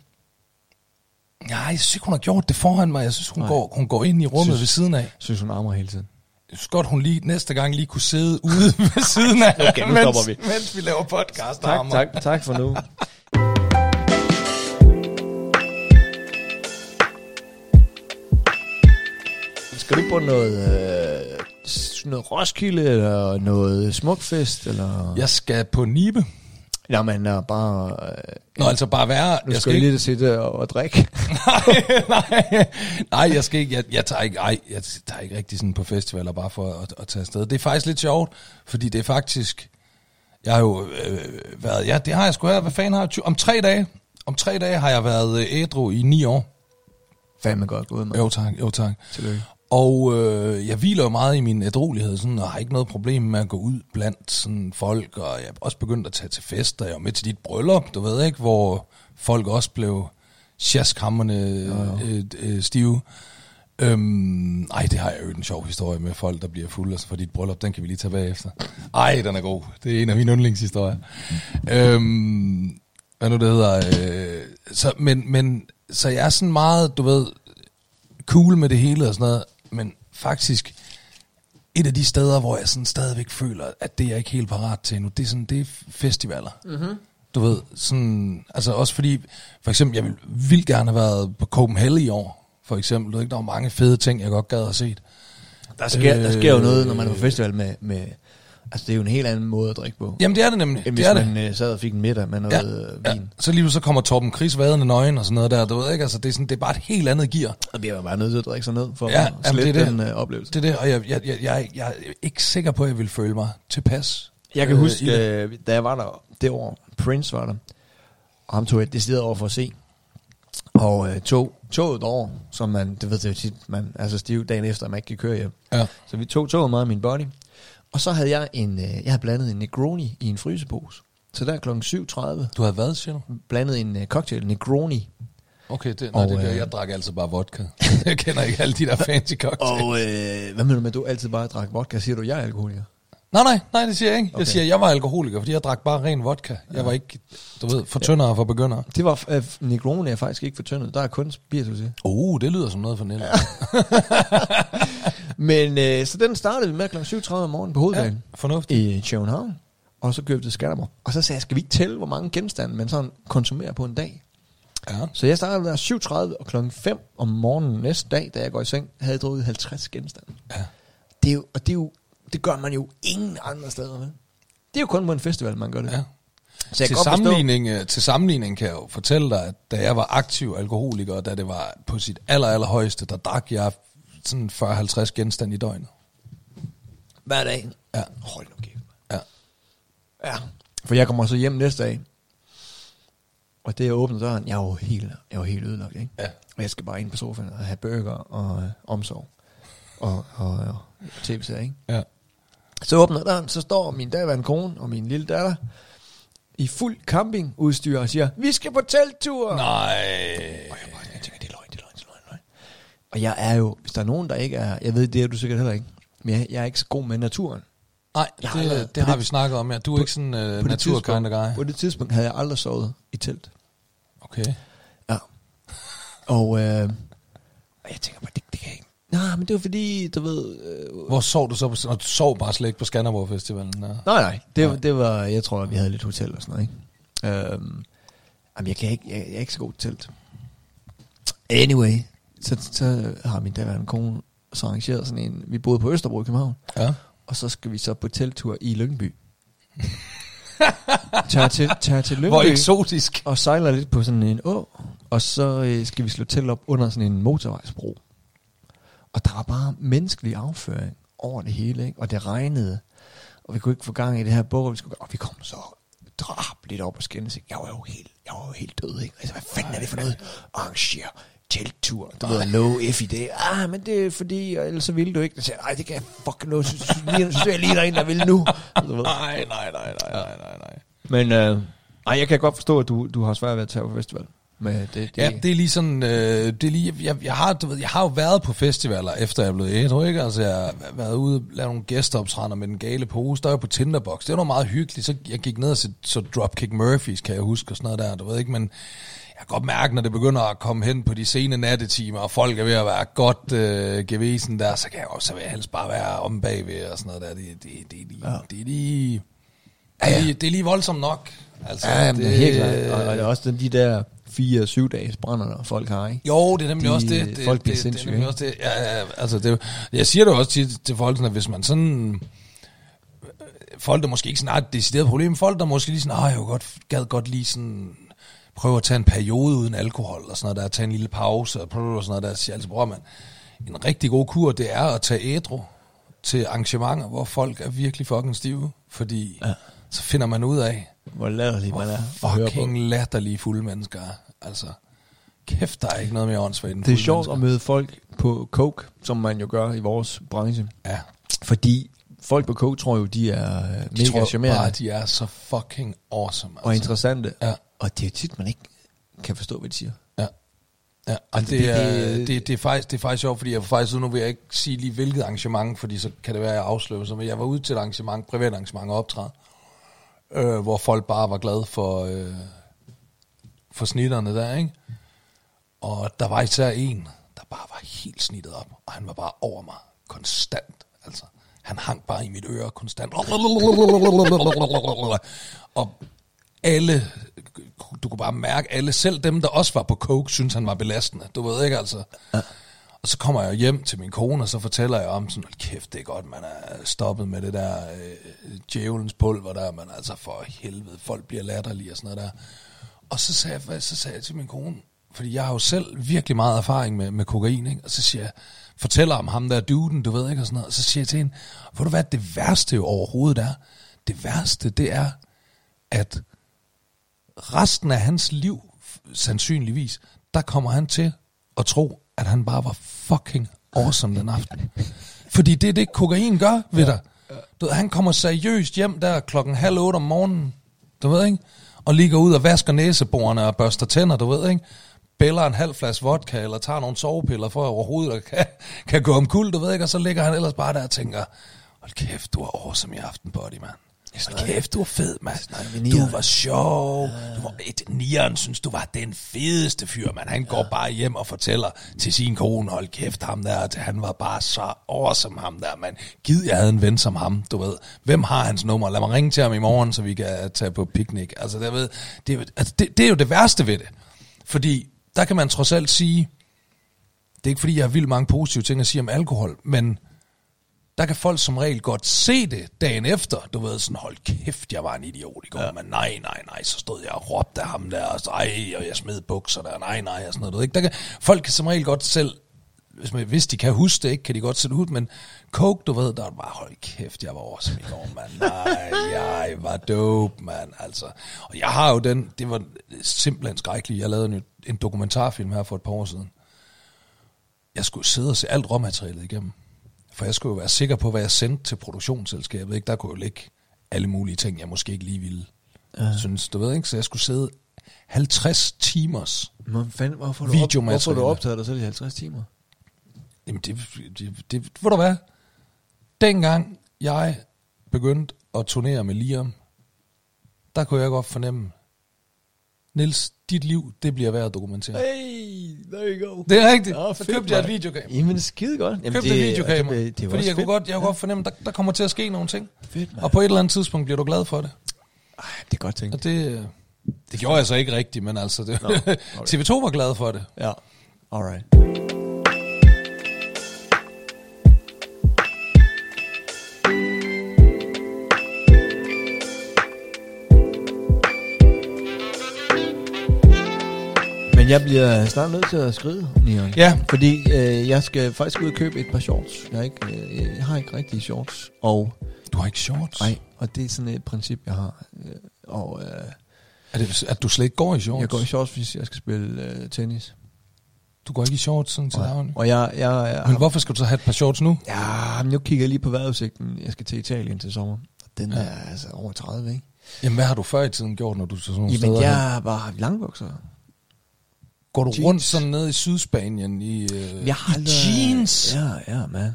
Nej, jeg synes ikke, hun har gjort det foran mig. Jeg synes, hun, Nej. går, hun går ind i rummet Synes- ved siden af. Jeg synes, hun ammer hele tiden. Jeg synes godt, hun lige næste gang lige kunne sidde ude [laughs] ved siden af, [laughs] Okay, nu mens, vi. mens vi laver podcast. Tak, tak, tak for nu. Skal du på noget, øh, noget Roskilde, eller noget Smukfest, eller... Jeg skal på Nibe. Ja, men er bare... Øh, Nå, altså bare være... nu Jeg skal ikke... lige sidde og, og drikke. [laughs] nej, nej, nej, jeg skal ikke... Jeg, jeg, tager ikke, ej, jeg tager ikke rigtig sådan på festivaler bare for at, at tage afsted. Det er faktisk lidt sjovt, fordi det er faktisk... Jeg har jo øh, været... Ja, det har jeg sgu her. Hvad fanden har jeg? Om tre dage... Om tre dage har jeg været øh, ædru i ni år. Fandme godt gået, mand. Jo tak, jo tak. Tillykke. Og øh, jeg hviler jo meget i min ædrolighed, sådan, og har ikke noget problem med at gå ud blandt sådan, folk, og jeg er også begyndt at tage til fester. Jeg var med til dit bryllup, du ved ikke, hvor folk også blev sjaskammerne øh, øh, stive. Øhm, ej, det har jeg jo en sjov historie med folk, der bliver fulde altså for dit bryllup. Den kan vi lige tage bagefter. Ej, den er god. Det er en af mine yndlingshistorier. øhm, hvad nu det hedder? Øh, så, men, men, så jeg er sådan meget, du ved, cool med det hele og sådan noget, men faktisk et af de steder, hvor jeg sådan stadigvæk føler, at det er jeg ikke helt parat til nu, det er sådan, det er festivaler. Mm-hmm. Du ved, sådan, altså også fordi, for eksempel, jeg ville vildt gerne have været på Copenhagen i år, for eksempel. Du ved ikke, der var mange fede ting, jeg godt gad at have set. Der sker, der sker jo noget, når man er på festival med, med... Altså, det er jo en helt anden måde at drikke på. Jamen, det er det nemlig. End det hvis er det. man øh, sad og fik en middag med Ja, noget øh, ja. vin. Så lige så kommer Torben Chris vadende nøgen og sådan noget der, du ved ikke, altså det er, sådan, det er bare et helt andet gear. Og vi er jo bare nødt til at drikke sig ned for Ja, at det er det. den øh, oplevelse. Det er det, og jeg, jeg, jeg, jeg, jeg er ikke sikker på, at jeg vil føle mig tilpas. Jeg kan øh, huske, det. øh, da jeg var der det år, Prince var der, og ham tog jeg decideret over for at se. Og øh, tog toget over, som man, det ved jeg tit, man er så stiv dagen efter, at man ikke kan køre hjem. Ja. Så vi tog toget meget af min body. Og så havde jeg en, øh, jeg havde blandet en Negroni i en frysepose. Så der kl. 7.30 Du har været, siger du? blandet en øh, cocktail, Negroni. Okay, det, nej, Og, det jeg. øh, Jeg drak altså bare vodka. [laughs] jeg kender ikke alle de der [laughs] fancy cocktails. Og øh, hvad mener du med, at du altid bare drak vodka? Siger du, jeg er alkoholiker? Nej, nej, nej, det siger jeg ikke. Okay. Jeg siger, at jeg var alkoholiker, fordi jeg drak bare ren vodka. Jeg var ikke, du ved, for tyndere for begyndere. Det var, øh, Negroni er faktisk ikke for tyndet. Der er kun spiritus i. Oh, det lyder som noget for Nelle. Men øh, så den startede vi med kl. 7.30 om morgenen på Ja, hoveddagen fornuftigt. i København. Og så købte Skanderborg. Og så sagde jeg, skal vi ikke tælle, hvor mange genstande man sådan konsumerer på en dag? Ja. Så jeg startede der 7.30 og kl. 5 om morgenen næste dag, da jeg går i seng, havde jeg drukket 50 genstande. Ja. Det, er jo, og det, er jo, det gør man jo ingen andre steder med. Det er jo kun på en festival, man gør det. ja. Så jeg Til forstå, sammenligning, øh, til sammenligning kan jeg jo fortælle dig, at da jeg var aktiv alkoholiker, da det var på sit aller, aller højeste, der drak jeg sådan 40-50 genstande i døgnet. hver dag. Ja. Hold nu kæft. Ja. Ja. For jeg kommer så hjem næste dag. Og det jeg åbner døren, jeg er jo helt, jeg er jo helt ødelagt, ikke? Ja. Og jeg skal bare ind på sofaen og have burger og øh, omsorg. Og, og, og tv-serier, ikke? Ja. Så åbner døren, så står min daværende kone og min lille datter i fuld campingudstyr og siger, vi skal på telttur. Nej. Og jeg, bare, jeg tænker, det er løgn, det er løgn, det er løgn, det løgn. Og jeg er jo, hvis der er nogen, der ikke er, jeg ved, det er du sikkert heller ikke, men jeg, jeg er ikke så god med naturen. Nej, Jeg har det, det, på har det- vi snakket om, ja. Du er ikke sådan uh, På det naturkind tidspunkt- guy. På det tidspunkt havde jeg aldrig sovet i telt. Okay. Ja. Og, øh, og jeg tænker bare, det, det kan jeg ikke. Nej, men det var fordi, du ved... Øh, Hvor sov du så? På, og du sov bare slet ikke på Skanderborg Festivalen? Ja. nej, nej, det, Nej. det var, jeg tror, vi havde lidt hotel og sådan noget, ikke? Øhm, jamen, jeg, kan ikke, jeg, jeg er ikke så god til telt. Anyway, så, så har min daværende kone så arrangeret sådan en, vi boede på Østerbro i København, ja. og så skal vi så på telttur i Lyngby. tager til, tager til Lyngby. Hvor eksotisk. og sejler lidt på sådan en å, og så øh, skal vi slå telt op under sådan en motorvejsbro. Og der var bare menneskelig afføring over det hele, ikke? og det regnede, og vi kunne ikke få gang i det her bog, og vi, skulle, og vi kom så drab lidt op og skændes. ikke? Jeg var jo helt, jeg var jo helt død, ikke? Altså, hvad fanden er det for noget? Arrangere telttur. Du ved, low F i det. Ah, men det er fordi, og ellers så ville du ikke. Jeg sagde, nej, det kan jeg fucking noget. Synes, synes, synes, jeg lige der er en, der vil nu. Du ved. Nej, nej, nej, nej, nej, nej, nej. Men øh, ej, jeg kan godt forstå, at du, du har svært ved at tage på festival. Men det, det, Ja, det er lige sådan, øh, det er lige, jeg, jeg, har, du ved, jeg har jo været på festivaler, efter jeg er blevet ædru, ikke? Altså, jeg har været ude og lavet nogle gæsteoptræder med den gale pose, der er jo på Tinderbox. Det var noget meget hyggeligt. Så jeg gik ned og så, så Dropkick Murphys, kan jeg huske, og sådan noget der, du ved ikke, men jeg kan godt mærke, når det begynder at komme hen på de sene nattetimer, og folk er ved at være godt øh, gevesen der, så kan jeg også, så vil jeg helst bare være om bagved og sådan noget der. Det, det, det, er lige, Ja. det er lige... Det er, lige, det er lige voldsomt nok. Altså, Ja, men det, det, er helt klart. Og, og det er også den, de der fire-syv dages brænder, der folk har, ikke? Jo, det er nemlig De- også det. det folk bliver det, det, sindssyge, det er nemlig ikke? også det. Ja, ja, altså det, jeg siger det jo også tit til folk, at hvis man sådan... Folk, der måske ikke sådan har et decideret problem, folk, der måske lige sådan, ah, jeg kunne godt, gad godt lige sådan prøve at tage en periode uden alkohol, og sådan noget der, tage en lille pause, og prøve og sådan noget der, siger altså, bror, man, en rigtig god kur, det er at tage ædru til arrangementer, hvor folk er virkelig fucking stive, fordi ja. så finder man ud af, Hvor latterlig man er fucking latterlige fulde mennesker er. Altså, kæft, der er ikke noget mere åndssvagt end Det er sjovt at mennesker. møde folk på coke, som man jo gør i vores branche. Ja, Fordi folk på coke tror jo, de er de mega tror bare, charmerende de er så fucking awesome. Altså. og interessante. Ja. Og det er jo tit, man ikke kan forstå, hvad de siger. Ja. Ja, og det, det- det, er, det- det, er faktisk, det er faktisk sjovt, fordi jeg faktisk, nu vil jeg ikke sige lige hvilket arrangement, fordi så kan det være, at jeg afslører sig, men jeg var ude til et arrangement, privat arrangement og optræde, øh, hvor folk bare var glade for, øh, for snitterne der, ikke? Og der var især en, der bare var helt snittet op, og han var bare over mig konstant, altså. Han hang bare i mit øre konstant. Og alle, du kunne bare mærke, alle, selv dem, der også var på coke, synes han var belastende. Du ved ikke, altså. Og så kommer jeg hjem til min kone, og så fortæller jeg om sådan, "Hold kæft, det er godt, man er stoppet med det der øh, djævelens pulver der, men altså for helvede, folk bliver latterlige og sådan noget der. Og så sagde, jeg, så sagde jeg til min kone, fordi jeg har jo selv virkelig meget erfaring med, med kokain, ikke? og så siger jeg, fortæller om ham der duden, du ved ikke, og sådan noget, og så siger jeg til hende, hvor du hvad det værste jo overhovedet er? Det værste, det er, at resten af hans liv, sandsynligvis, der kommer han til at tro, at han bare var fucking awesome den aften. Fordi det er det, kokain gør ved dig. Du ved, han kommer seriøst hjem der klokken halv otte om morgenen, du ved ikke? Og lige går ud og vasker næseborene og børster tænder, du ved ikke? Bæller en halv flaske vodka, eller tager nogle sovepiller for at overhovedet kan, kan gå om kul, du ved ikke? Og så ligger han ellers bare der og tænker, hold kæft, du er awesome i aften, buddy, mand. Hold kæft, du var fed, mand. Du var sjov. Du var et nieren, synes du var den fedeste fyr, man. Han går bare hjem og fortæller til sin kone, hold kæft ham der, at han var bare så awesome ham der, man. Gid, jeg havde en ven som ham, du ved. Hvem har hans nummer? Lad mig ringe til ham i morgen, så vi kan tage på picnic. Altså, det, ved, det, er jo- altså, det, det er jo det værste ved det. Fordi der kan man trods alt sige, det er ikke fordi, jeg har vildt mange positive ting at sige om alkohol, men der kan folk som regel godt se det dagen efter. Du ved sådan, hold kæft, jeg var en idiot i går, ja. men nej, nej, nej, så stod jeg og råbte af ham der, og så, ej, og jeg smed bukser der, nej, nej, og sådan noget. Du ved Ikke? Der kan, folk kan som regel godt selv, hvis, man, hvis de kan huske det, ikke, kan de godt sætte ud, men coke, du ved, der er det bare, hold kæft, jeg var awesome i går, mand. Nej, jeg var dope, mand, altså. Og jeg har jo den, det var simpelthen skrækkeligt. Jeg lavede en, en dokumentarfilm her for et par år siden. Jeg skulle sidde og se alt råmaterialet igennem. For jeg skulle jo være sikker på, hvad jeg sendte til produktionsselskabet. Ikke? Der kunne jo ligge alle mulige ting, jeg måske ikke lige ville ja. synes. Du ved ikke, så jeg skulle sidde 50 timers. Men fanden, hvorfor du, op, hvorfor du optaget dig selv i 50 timer? Jamen, det, det, det ved du hvad? Dengang jeg begyndte at turnere med Liam, der kunne jeg godt fornemme, Niels, dit liv, det bliver værd at dokumentere. Hey, there you go. Det er rigtigt. Åh, så fedt, købte jeg et videokamera. Jamen, det er skide godt. Jamen, Købte et videokamera. Det, det, det fordi jeg kunne, fedt. godt, jeg kunne godt fornemme, der, der kommer til at ske nogle ting. Fedt, mand. Og på et eller andet tidspunkt bliver du glad for det. Ej, det er godt tænkt. Og det, øh, det gjorde jeg så ikke rigtigt, men altså, det, Nå, okay. [laughs] TV2 var glad for det. Ja, alright. Men jeg bliver snart nødt til at skride, Nian. Ja. Fordi øh, jeg skal faktisk ud og købe et par shorts. Jeg har ikke, øh, jeg har ikke rigtige shorts. Og, Du har ikke shorts? nej, og det er sådan et princip, jeg har. Øh, Og øh, Er det, at du slet ikke går i shorts? jeg går i shorts, hvis jeg skal spille øh, tennis. Du går ikke i shorts sådan til daglig? Og jeg, jeg, jeg Men hvorfor skal du så have et par shorts nu? Ja, men nu kigger jeg lige på vejrudsigten. Jeg skal til Italien til sommer. Den Ja. er altså over 30, ikke? Jamen, hvad har du før i tiden gjort, når du til sådan nogle Jamen, steder hen? jeg var langbukser. Går du jeans. rundt sådan ned i Sydspanien i, øh, Jeg har i jeans? Ja, ja, man.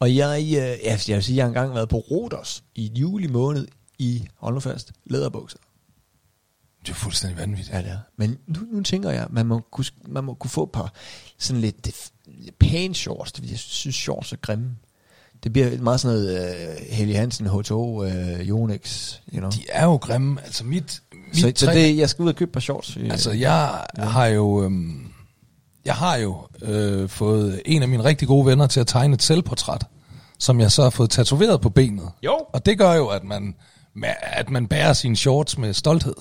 Og jeg, øh, jeg, jeg vil sige, jeg har engang været på Rodos i juli måned i, hold nu fast, læderbukser. Det er fuldstændig vanvittigt. Ja, det er. Men nu, nu tænker jeg, man må, kunne, man må kunne få et par sådan lidt pæne shorts. Jeg synes, shorts er grimme. Det bliver meget sådan noget uh, Helly Hansen, H2, uh, Yonex, you know. De er jo grimme. Altså mit, mit Så, så det, jeg skal ud og købe et par shorts. øh, Altså, jeg har jo... Øhm, jeg har jo øh, fået en af mine rigtig gode venner til at tegne et selvportræt, som jeg så har fået tatoveret på benet. Jo. Og det gør jo, at man, at man bærer sine shorts med stolthed.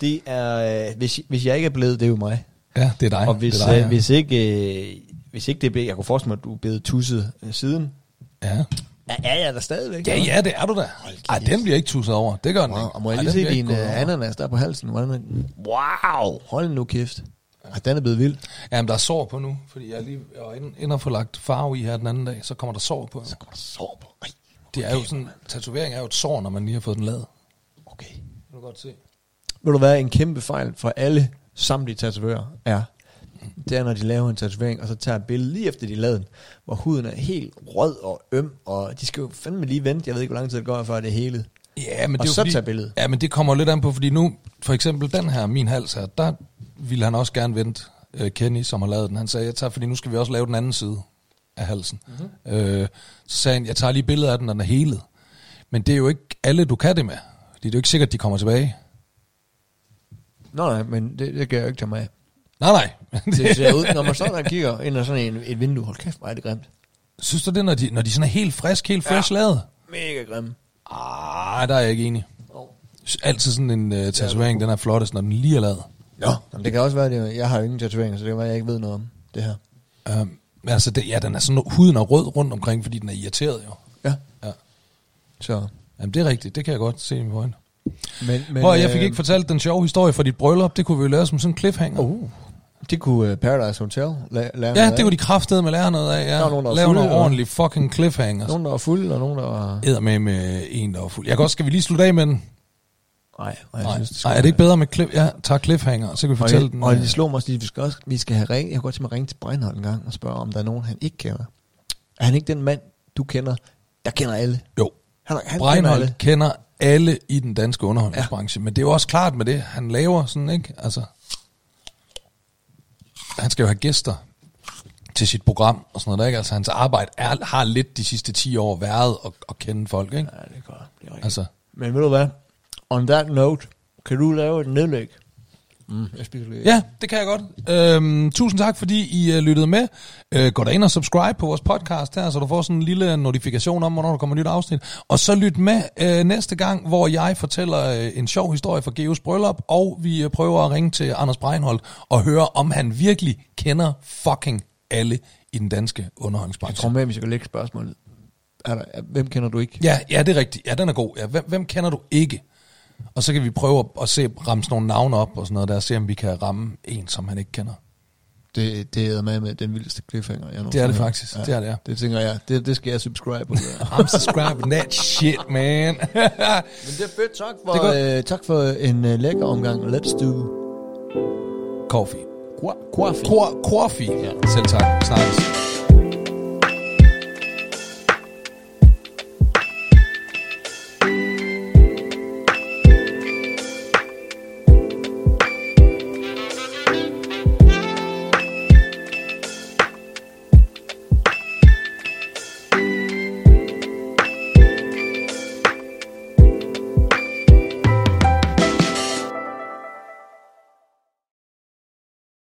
Det er, øh, hvis, hvis jeg ikke er blevet, det er jo mig. Ja, det er dig. og hvis, det er dig, øh, ja. hvis, ikke, øh, hvis ikke det blev, jeg kunne forestille mig, at du er blevet tusset øh, siden. Ja. Ja, ja, jeg der stadigvæk. ja, ja, det er du da. Ej, den bliver ikke tusset over. Det gør den Wow, ikke. og må jeg Ej, lige se din uh, over. ananas der på halsen? Hvordan er? Wow, hold nu kæft. Ja, den er blevet vild. Jamen, der er sår på nu, fordi jeg er lige jeg var inde, og få lagt farve i her den anden dag, så kommer der sår på. Så kommer der sår på. Ej, Det er jo sådan, tatovering er jo et sår, når man lige har fået den lavet. okay. Det kan du godt se. Vil du være en kæmpe fejl for alle samtlige tatovører er, det er, når de laver en tatovering, og så tager et billede lige efter de lavede den, hvor huden er helt rød og øm, og de skal jo fandme lige vente, jeg ved ikke, hvor lang tid det går, før det helet. Ja, men Og det er så fordi, tage billedet. Ja, men det kommer lidt an på, fordi nu, for eksempel den her, min hals her, der ville han også gerne vente, uh, Kenny, som har lavet den. Han sagde, jeg tager, fordi nu skal vi også lave den anden side af halsen. Mm-hmm. Uh, så sagde han, jeg tager lige billeder af den, når den er helet. Men det er jo ikke alle, du kan det med. Det er jo ikke sikkert, de kommer tilbage. Nå nej, men det, det kan jeg jo ikke tage mig af. Nej, nej. [laughs] Det ser ud, når man står der og kigger ind ad sådan en, et vindue, hold kæft, hvor er det grimt. Synes du det, når de, når de sådan er helt frisk, helt fresh ja. lavet? Mega grimt. Ah, der er jeg ikke enig. Altid sådan en uh, tatovering, den er flottest, når den lige er lavet. Nå, Jamen, det kan også være, det, jeg har jo ingen tatoveringer, så det kan være, jeg ikke ved noget om det her. Men altså, det, ja, den er sådan, huden er rød rundt omkring, fordi den er irriteret jo. Ja. Ja. Så. Jamen, det er rigtigt. Det kan jeg godt se i mine øjne. Men, men, Hvor jeg fik øh, ikke fortalt den sjove historie fra dit bryllup. Det kunne vi jo lave som sådan en cliffhanger. Uh, det kunne uh, Paradise Hotel la- lære ja, noget det af. kunne de kraftede med lære noget af. Ja. Der var nogen, der var Lave fulde, nogle og- ordentlige fucking cliffhangers. Nogen, der var fulde, og nogen, der var... Æder med med en, der var fuld. Jeg kan også, skal vi lige slutte af med den? Nej, jeg Nej, synes, Nej er det ikke bedre med cliff? Ja, tager cliffhanger, så kan vi Og, fortælle jeg, den. og øh, det slår mig også lige, vi skal, også, vi skal have ring, jeg kunne godt tænke mig at ringe til Breinholt en gang og spørge, om der er nogen, han ikke kender. Er han ikke den mand, du kender, der kender alle? Jo, Han, han kender Breinholt alle. kender alle i den danske underholdningsbranche, ja. men det er jo også klart med det, han laver sådan, ikke? Altså, han skal jo have gæster til sit program og sådan noget, der, ikke? Altså, hans arbejde er, har lidt de sidste 10 år været at, at kende folk, ikke? Ja, det er godt. Det er rigtigt. Altså, Men ved du hvad? On that note, kan du lave et nedlæg? Mm, jeg spiser ja, det kan jeg godt. Øhm, tusind tak, fordi I uh, lyttede med. Uh, gå da ind og subscribe på vores podcast her, så du får sådan en lille notifikation om, hvornår der kommer et nyt afsnit. Og så lyt med uh, næste gang, hvor jeg fortæller uh, en sjov historie fra Geos Bryllup, og vi uh, prøver at ringe til Anders Breinholt og høre, om han virkelig kender fucking alle i den danske Jeg underholdningsbranche. tror med, at vi skal lægge spørgsmålet. Er der, er, hvem kender du ikke? Ja, ja, det er rigtigt. Ja, den er god. Ja, hvem, hvem kender du ikke? Og så kan vi prøve at, at se, ramme sådan nogle navne op og sådan noget der, og se om vi kan ramme en, som han ikke kender. Det, det er med med den vildeste cliffhanger, jeg Det er det faktisk. Det er det, ja. Det tænker jeg. Det, det skal jeg subscribe på. [laughs] I'm subscribing that shit, man. [laughs] Men det er fedt. Tak for, Det øh, tak for en øh, lækker omgang. Let's do Coffee. coffee. Coffee. Selv tak. Snakkes.